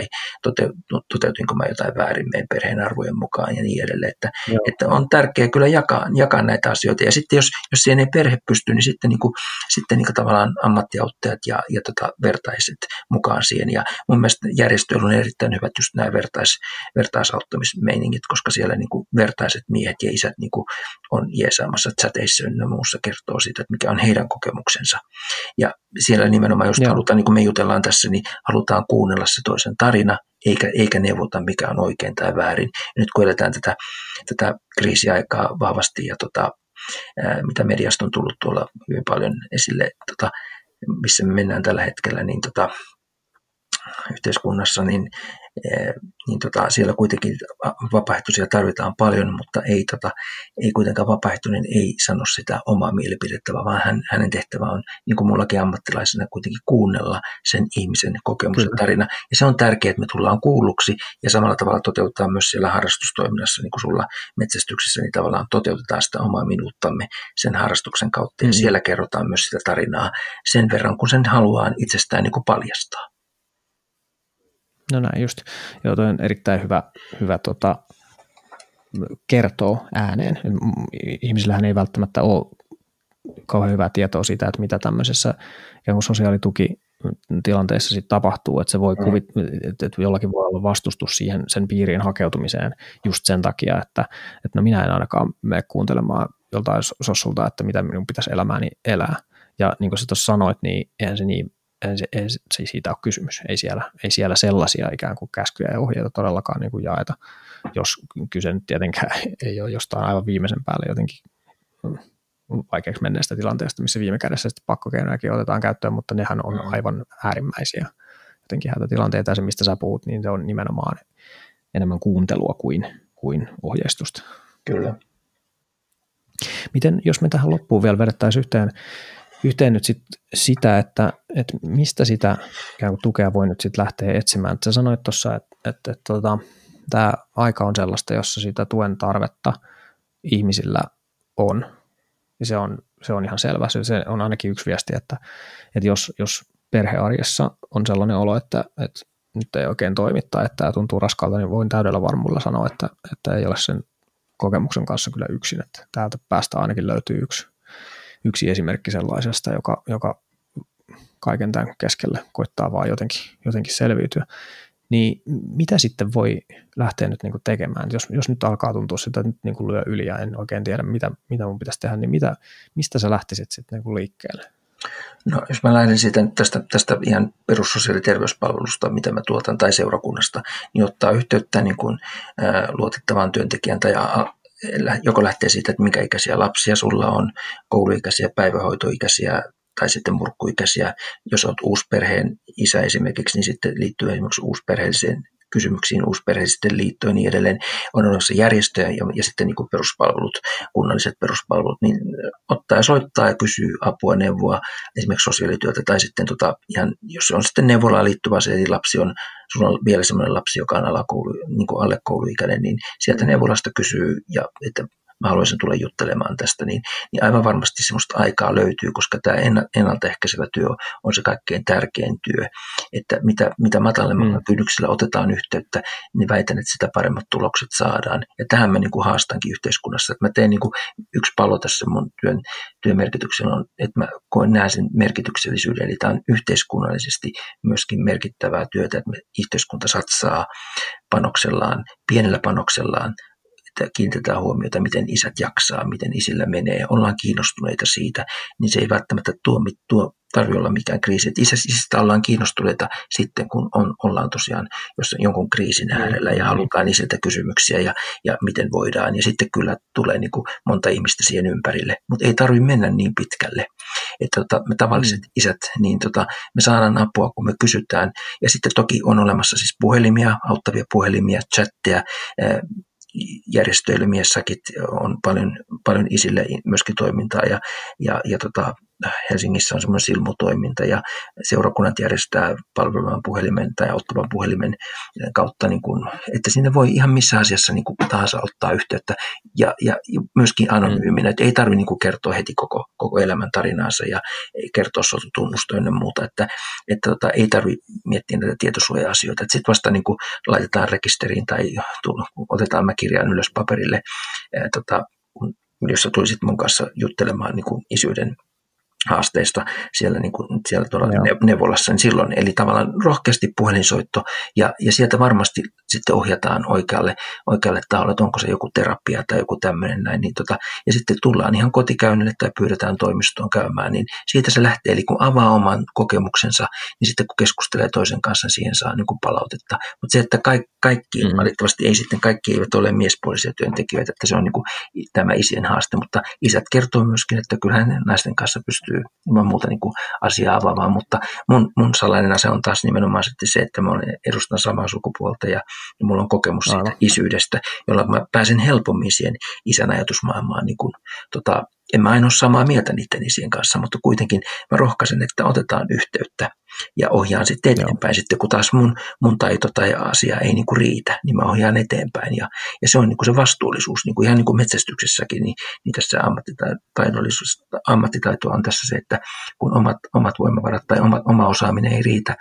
[SPEAKER 2] toteutinko mä jotain väärin meidän perheen arvojen mukaan ja niin edelleen, että, että on tärkeää kyllä jakaa, jakaa näitä asioita. Ja sitten jos, jos siihen ei perhe pysty, niin sitten, niin kuin, sitten niin kuin tavallaan ammattiauttajat ja, ja tota, vertaiset mukaan siihen. Ja mun mielestä järjestöillä on erittäin hyvät just nämä vertais, vertaisauttamismeiningit, koska siellä niin kuin vertaiset miehet ja isät niin kuin on jeesaamassa chateissa ja muussa kertoo siitä, että mikä on heidän kokemuksensa. Ja siellä nimenomaan, jos halutaan, niin kuin me jutellaan tässä, niin halutaan kuunnella se toisen tarina, eikä, eikä neuvota, mikä on oikein tai väärin. Ja nyt kun eletään tätä, tätä kriisiaikaa vahvasti ja tota, ää, mitä mediasta on tullut tuolla hyvin paljon esille, tota, missä me mennään tällä hetkellä, niin tota, yhteiskunnassa, niin niin tota, siellä kuitenkin vapaaehtoisia tarvitaan paljon, mutta ei, tota, ei kuitenkaan vapaaehtoinen ei sano sitä omaa mielipidettä, vaan hän, hänen tehtävä on, niin kuin mullakin ammattilaisena, kuitenkin kuunnella sen ihmisen kokemus ja tarina. Ja se on tärkeää, että me tullaan kuulluksi ja samalla tavalla toteuttaa myös siellä harrastustoiminnassa, niin kuin sulla metsästyksessä, niin tavallaan toteutetaan sitä omaa minuuttamme sen harrastuksen kautta. Ja mm. siellä kerrotaan myös sitä tarinaa sen verran, kun sen haluaa itsestään niin kuin paljastaa.
[SPEAKER 1] No näin just. Joo, on erittäin hyvä, hyvä tota, kertoo ääneen. Ihmisillähän ei välttämättä ole kauhean hyvää tietoa siitä, että mitä tämmöisessä ikään kuin sosiaalituki tilanteessa sitten tapahtuu, että se voi mm. kuvit, että jollakin voi olla vastustus siihen sen piiriin hakeutumiseen just sen takia, että, että no minä en ainakaan mene kuuntelemaan joltain sossulta, että mitä minun pitäisi elämääni elää. Ja niin kuin sä tuossa sanoit, niin eihän se niin ei, se, ei, se siitä ole kysymys. Ei siellä, ei siellä sellaisia ikään kuin käskyjä ja ohjeita todellakaan niin kuin jaeta, jos kyse nyt tietenkään ei ole jostain aivan viimeisen päälle jotenkin vaikeaksi menneestä tilanteesta, missä viime kädessä sitten pakkokeinojakin otetaan käyttöön, mutta nehän on mm. aivan äärimmäisiä jotenkin hätätilanteita ja se, mistä sä puhut, niin se on nimenomaan enemmän kuuntelua kuin, kuin ohjeistusta.
[SPEAKER 2] Kyllä.
[SPEAKER 1] Miten, jos me tähän loppuun vielä vedettäisiin yhteen yhteen nyt sit sitä, että, että mistä sitä ikään kuin tukea voi nyt sitten lähteä etsimään. Sä sanoit tuossa, että, että, että tota, tämä aika on sellaista, jossa sitä tuen tarvetta ihmisillä on. Ja se on, se on ihan selvä. Se, se on ainakin yksi viesti, että, että jos, jos perhearjessa on sellainen olo, että, että nyt ei oikein toimittaa, että tämä tuntuu raskalta, niin voin täydellä varmuudella sanoa, että, että ei ole sen kokemuksen kanssa kyllä yksin, että täältä päästä ainakin löytyy yksi yksi esimerkki sellaisesta, joka, joka kaiken tämän keskellä koittaa vaan jotenkin, jotenkin selviytyä. Niin mitä sitten voi lähteä nyt niin tekemään? Jos, jos nyt alkaa tuntua sitä, että nyt niin lyö yli ja en oikein tiedä, mitä, mitä mun pitäisi tehdä, niin mitä, mistä sä lähtisit sitten niin liikkeelle?
[SPEAKER 2] No, jos mä lähden siitä tästä, tästä ihan perussosiaali- ja terveyspalvelusta, mitä mä tuotan, tai seurakunnasta, niin ottaa yhteyttä niin kuin, ää, luotettavaan työntekijän tai joko lähtee siitä, että minkä ikäisiä lapsia sulla on, kouluikäisiä, päivähoitoikäisiä tai sitten murkkuikäisiä. Jos olet uusperheen isä esimerkiksi, niin sitten liittyy esimerkiksi uusperheelliseen kysymyksiin, uusperheisten liittoon ja niin edelleen. On olemassa järjestöjä ja, ja sitten niin kuin peruspalvelut, kunnalliset peruspalvelut, niin ottaa ja soittaa ja kysyy apua, neuvoa, esimerkiksi sosiaalityötä tai sitten tota, ihan, jos on sitten neuvolaan liittyvä se, eli lapsi on, sulla on vielä sellainen lapsi, joka on alakoulu, niin kuin alle kouluikäinen, niin sieltä neuvolasta kysyy ja että mä haluaisin tulla juttelemaan tästä, niin, niin aivan varmasti semmoista aikaa löytyy, koska tämä ennaltaehkäisevä työ on se kaikkein tärkein työ, että mitä, mitä matalemmalla mm. kynnyksellä otetaan yhteyttä, niin väitän, että sitä paremmat tulokset saadaan. Ja tähän mä niin kuin haastankin yhteiskunnassa, että mä teen niin kuin yksi palo tässä mun työn, työn merkityksellä on, että mä koen näen sen merkityksellisyyden, eli tämä on yhteiskunnallisesti myöskin merkittävää työtä, että me yhteiskunta satsaa panoksellaan, pienellä panoksellaan että kiinnitetään huomiota, miten isät jaksaa, miten isillä menee, ollaan kiinnostuneita siitä, niin se ei välttämättä tuo, tuo tarvitse olla mikään kriisi. Että isä, isästä ollaan kiinnostuneita sitten, kun on, ollaan tosiaan jos jonkun kriisin mm. äärellä ja halutaan isiltä kysymyksiä ja, ja miten voidaan. Ja sitten kyllä tulee niin kuin monta ihmistä siihen ympärille, mutta ei tarvitse mennä niin pitkälle. Että tota, me tavalliset mm. isät, niin tota, me saadaan apua, kun me kysytään. Ja sitten toki on olemassa siis puhelimia, auttavia puhelimia, chatteja, järjestöille, miessäkin on paljon, paljon isille myöskin toimintaa ja, ja, ja tota, Helsingissä on semmoinen silmutoiminta ja seurakunnat järjestää palvelevan puhelimen tai auttavan puhelimen kautta, niin kuin, että sinne voi ihan missä asiassa niin kuin tahansa ottaa yhteyttä. Ja, ja myöskin anonyyminä, että ei tarvitse niin kuin kertoa heti koko, koko elämän tarinaansa ja kertoa tunnusta ja muuta, että, että tota, ei tarvitse miettiä näitä tietosuoja-asioita, sitten vasta niin kuin laitetaan rekisteriin tai otetaan mä kirjaan ylös paperille, ää, tota, jos sä tulisit mun kanssa juttelemaan niin kuin isyyden haasteista siellä, niin kuin, siellä tuolla neuvolassa, niin silloin, eli tavallaan rohkeasti puhelinsoitto, ja, ja sieltä varmasti sitten ohjataan oikealle, oikealle taholle, että onko se joku terapia tai joku tämmöinen näin, niin tota, ja sitten tullaan ihan kotikäynnille tai pyydetään toimistoon käymään, niin siitä se lähtee, eli kun avaa oman kokemuksensa, niin sitten kun keskustelee toisen kanssa, siihen saa niin kuin palautetta, mutta se, että kaikki, kaikki mm-hmm. valitettavasti ei sitten, kaikki eivät ole miespuolisia työntekijöitä, että se on niin kuin tämä isien haaste, mutta isät kertoo myöskin, että kyllähän naisten kanssa pystyy pystyy ilman muuta niin kuin asiaa avaamaan, mutta mun, mun salainen asia on taas nimenomaan sitten se, että mä edustan samaa sukupuolta ja, ja mulla on kokemus siitä Aivan. isyydestä, jolla mä pääsen helpommin siihen isän ajatusmaailmaan niin kuin, tota, en mä aina ole samaa mieltä niiden isien kanssa, mutta kuitenkin mä rohkaisen, että otetaan yhteyttä ja ohjaan sitten eteenpäin. Joo. Sitten kun taas mun, mun taito tai asia ei niin kuin riitä, niin mä ohjaan eteenpäin. Ja, ja se on niin kuin se vastuullisuus, niin kuin ihan niin kuin metsästyksessäkin, niin, niin tässä ammattitaidollisuus, ammattitaito on tässä se, että kun omat, omat voimavarat tai oma, oma osaaminen ei riitä,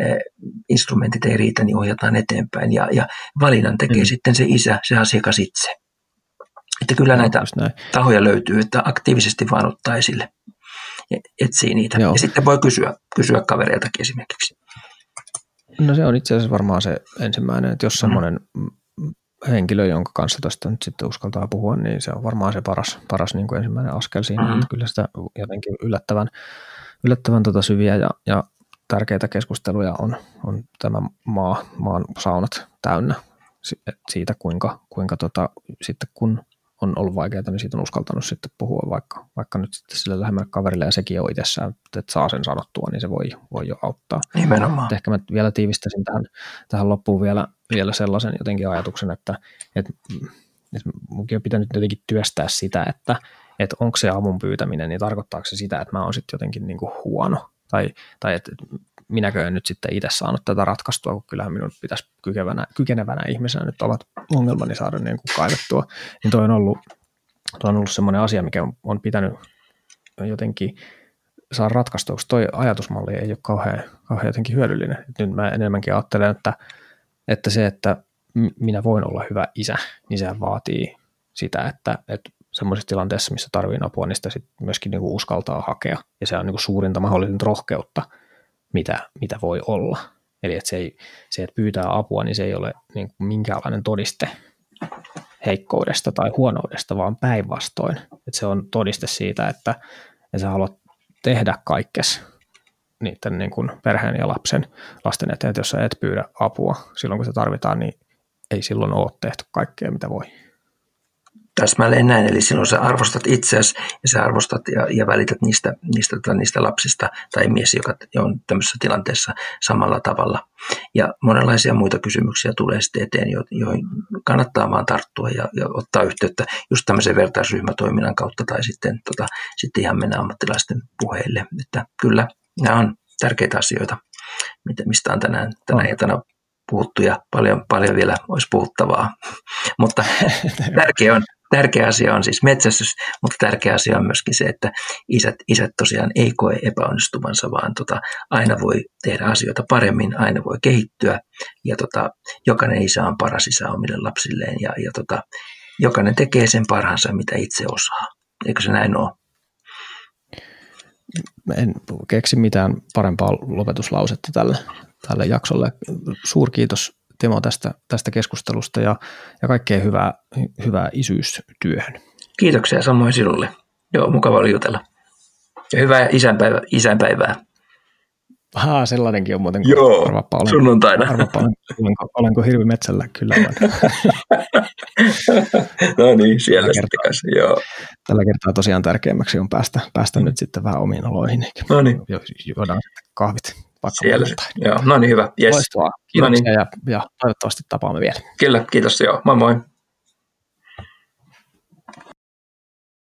[SPEAKER 2] eh, instrumentit ei riitä, niin ohjataan eteenpäin. Ja, ja valinnan tekee mm. sitten se isä, se asiakas itse. Että kyllä näitä tahoja löytyy, että aktiivisesti vaan ottaa esille etsii niitä. Joo. Ja sitten voi kysyä, kysyä kavereiltakin esimerkiksi.
[SPEAKER 1] No se on itse asiassa varmaan se ensimmäinen, että jos mm. semmoinen henkilö, jonka kanssa tästä nyt sitten uskaltaa puhua, niin se on varmaan se paras, paras niin kuin ensimmäinen askel siinä, mm-hmm. että kyllä sitä jotenkin yllättävän, yllättävän tota syviä ja, ja tärkeitä keskusteluja on, on tämä maa, maan saunat täynnä siitä, kuinka, kuinka tota, sitten kun on ollut vaikeaa, niin siitä on uskaltanut sitten puhua vaikka, vaikka nyt sitten sille lähemmälle kaverille ja sekin on itsessään, että saa sen sanottua, niin se voi, voi jo auttaa.
[SPEAKER 2] Nimenomaan. Mutta
[SPEAKER 1] ehkä mä vielä tiivistäisin tähän, tähän loppuun vielä, vielä sellaisen jotenkin ajatuksen, että, että, että munkin on pitänyt jotenkin työstää sitä, että, että onko se avun pyytäminen, niin tarkoittaako se sitä, että mä oon sitten jotenkin niin kuin huono, tai, tai että minäkö en nyt sitten itse saanut tätä ratkaistua, kun kyllähän minun pitäisi kykenevänä, kykenevänä ihmisenä nyt ovat ongelmani saada niin kuin kaivettua. Niin toi on ollut, toi on ollut semmoinen asia, mikä on pitänyt jotenkin saada ratkaistua, koska toi ajatusmalli ei ole kauhean, kauhean jotenkin hyödyllinen. Et nyt mä enemmänkin ajattelen, että, että se, että minä voin olla hyvä isä, niin sehän vaatii sitä, että, että semmoisessa tilanteessa, missä tarvii apua, niin sitä sit myöskin niin kuin uskaltaa hakea. Ja se on niin kuin suurinta mahdollisinta rohkeutta – mitä, mitä voi olla. Eli että se, ei, se, että pyytää apua, niin se ei ole niin kuin minkäänlainen todiste heikkoudesta tai huonoudesta, vaan päinvastoin. Että se on todiste siitä, että, että sä haluat tehdä kaikkes niiden niin kuin perheen ja lapsen lasten eteen, että jos sä et pyydä apua silloin, kun se tarvitaan, niin ei silloin ole tehty kaikkea, mitä voi.
[SPEAKER 2] Täsmälleen näin, eli silloin sä arvostat itseäsi ja sä arvostat ja, ja välität niistä, niistä, tota, niistä lapsista tai mies, joka on tämmöisessä tilanteessa samalla tavalla. Ja monenlaisia muita kysymyksiä tulee sitten eteen, joihin kannattaa vaan tarttua ja, ja ottaa yhteyttä just tämmöisen vertaisryhmätoiminnan kautta tai sitten, tota, sitten ihan mennä ammattilaisten puheille. Että kyllä, nämä on tärkeitä asioita, mistä on tänään, tänään iltana puhuttu ja paljon, paljon vielä olisi puhuttavaa. Mutta tärkeä on, tärkeä asia on siis metsästys, mutta tärkeä asia on myöskin se, että isät, isät tosiaan ei koe epäonnistuvansa, vaan tota, aina voi tehdä asioita paremmin, aina voi kehittyä ja tota, jokainen isä on paras isä omille lapsilleen ja, ja tota, jokainen tekee sen parhaansa, mitä itse osaa. Eikö se näin ole?
[SPEAKER 1] En keksi mitään parempaa lopetuslausetta tälle, tälle jaksolle. Suurkiitos Timo tästä, tästä keskustelusta ja, ja kaikkea hyvää, hyvää isyystyöhön.
[SPEAKER 2] Kiitoksia samoin sinulle. Joo, mukava oli jutella. Ja hyvää isänpäivä, isänpäivää.
[SPEAKER 1] Haa, sellainenkin on muuten.
[SPEAKER 2] Joo, arvappa, olen, sunnuntaina.
[SPEAKER 1] Arvappa, olenko, olenko hirvimetsällä? Kyllä olen.
[SPEAKER 2] no niin, siellä tällä sitten kanssa, joo.
[SPEAKER 1] Tällä kertaa tosiaan tärkeämmäksi on päästä, päästä nyt sitten vähän omiin oloihin.
[SPEAKER 2] No niin.
[SPEAKER 1] Juodaan kahvit
[SPEAKER 2] vaikka Siellä. Joo, no niin hyvä. Yes.
[SPEAKER 1] Loistavaa.
[SPEAKER 2] Kiitoksia
[SPEAKER 1] no niin. ja, ja toivottavasti tapaamme vielä.
[SPEAKER 2] Kyllä, kiitos. Joo, moi moi.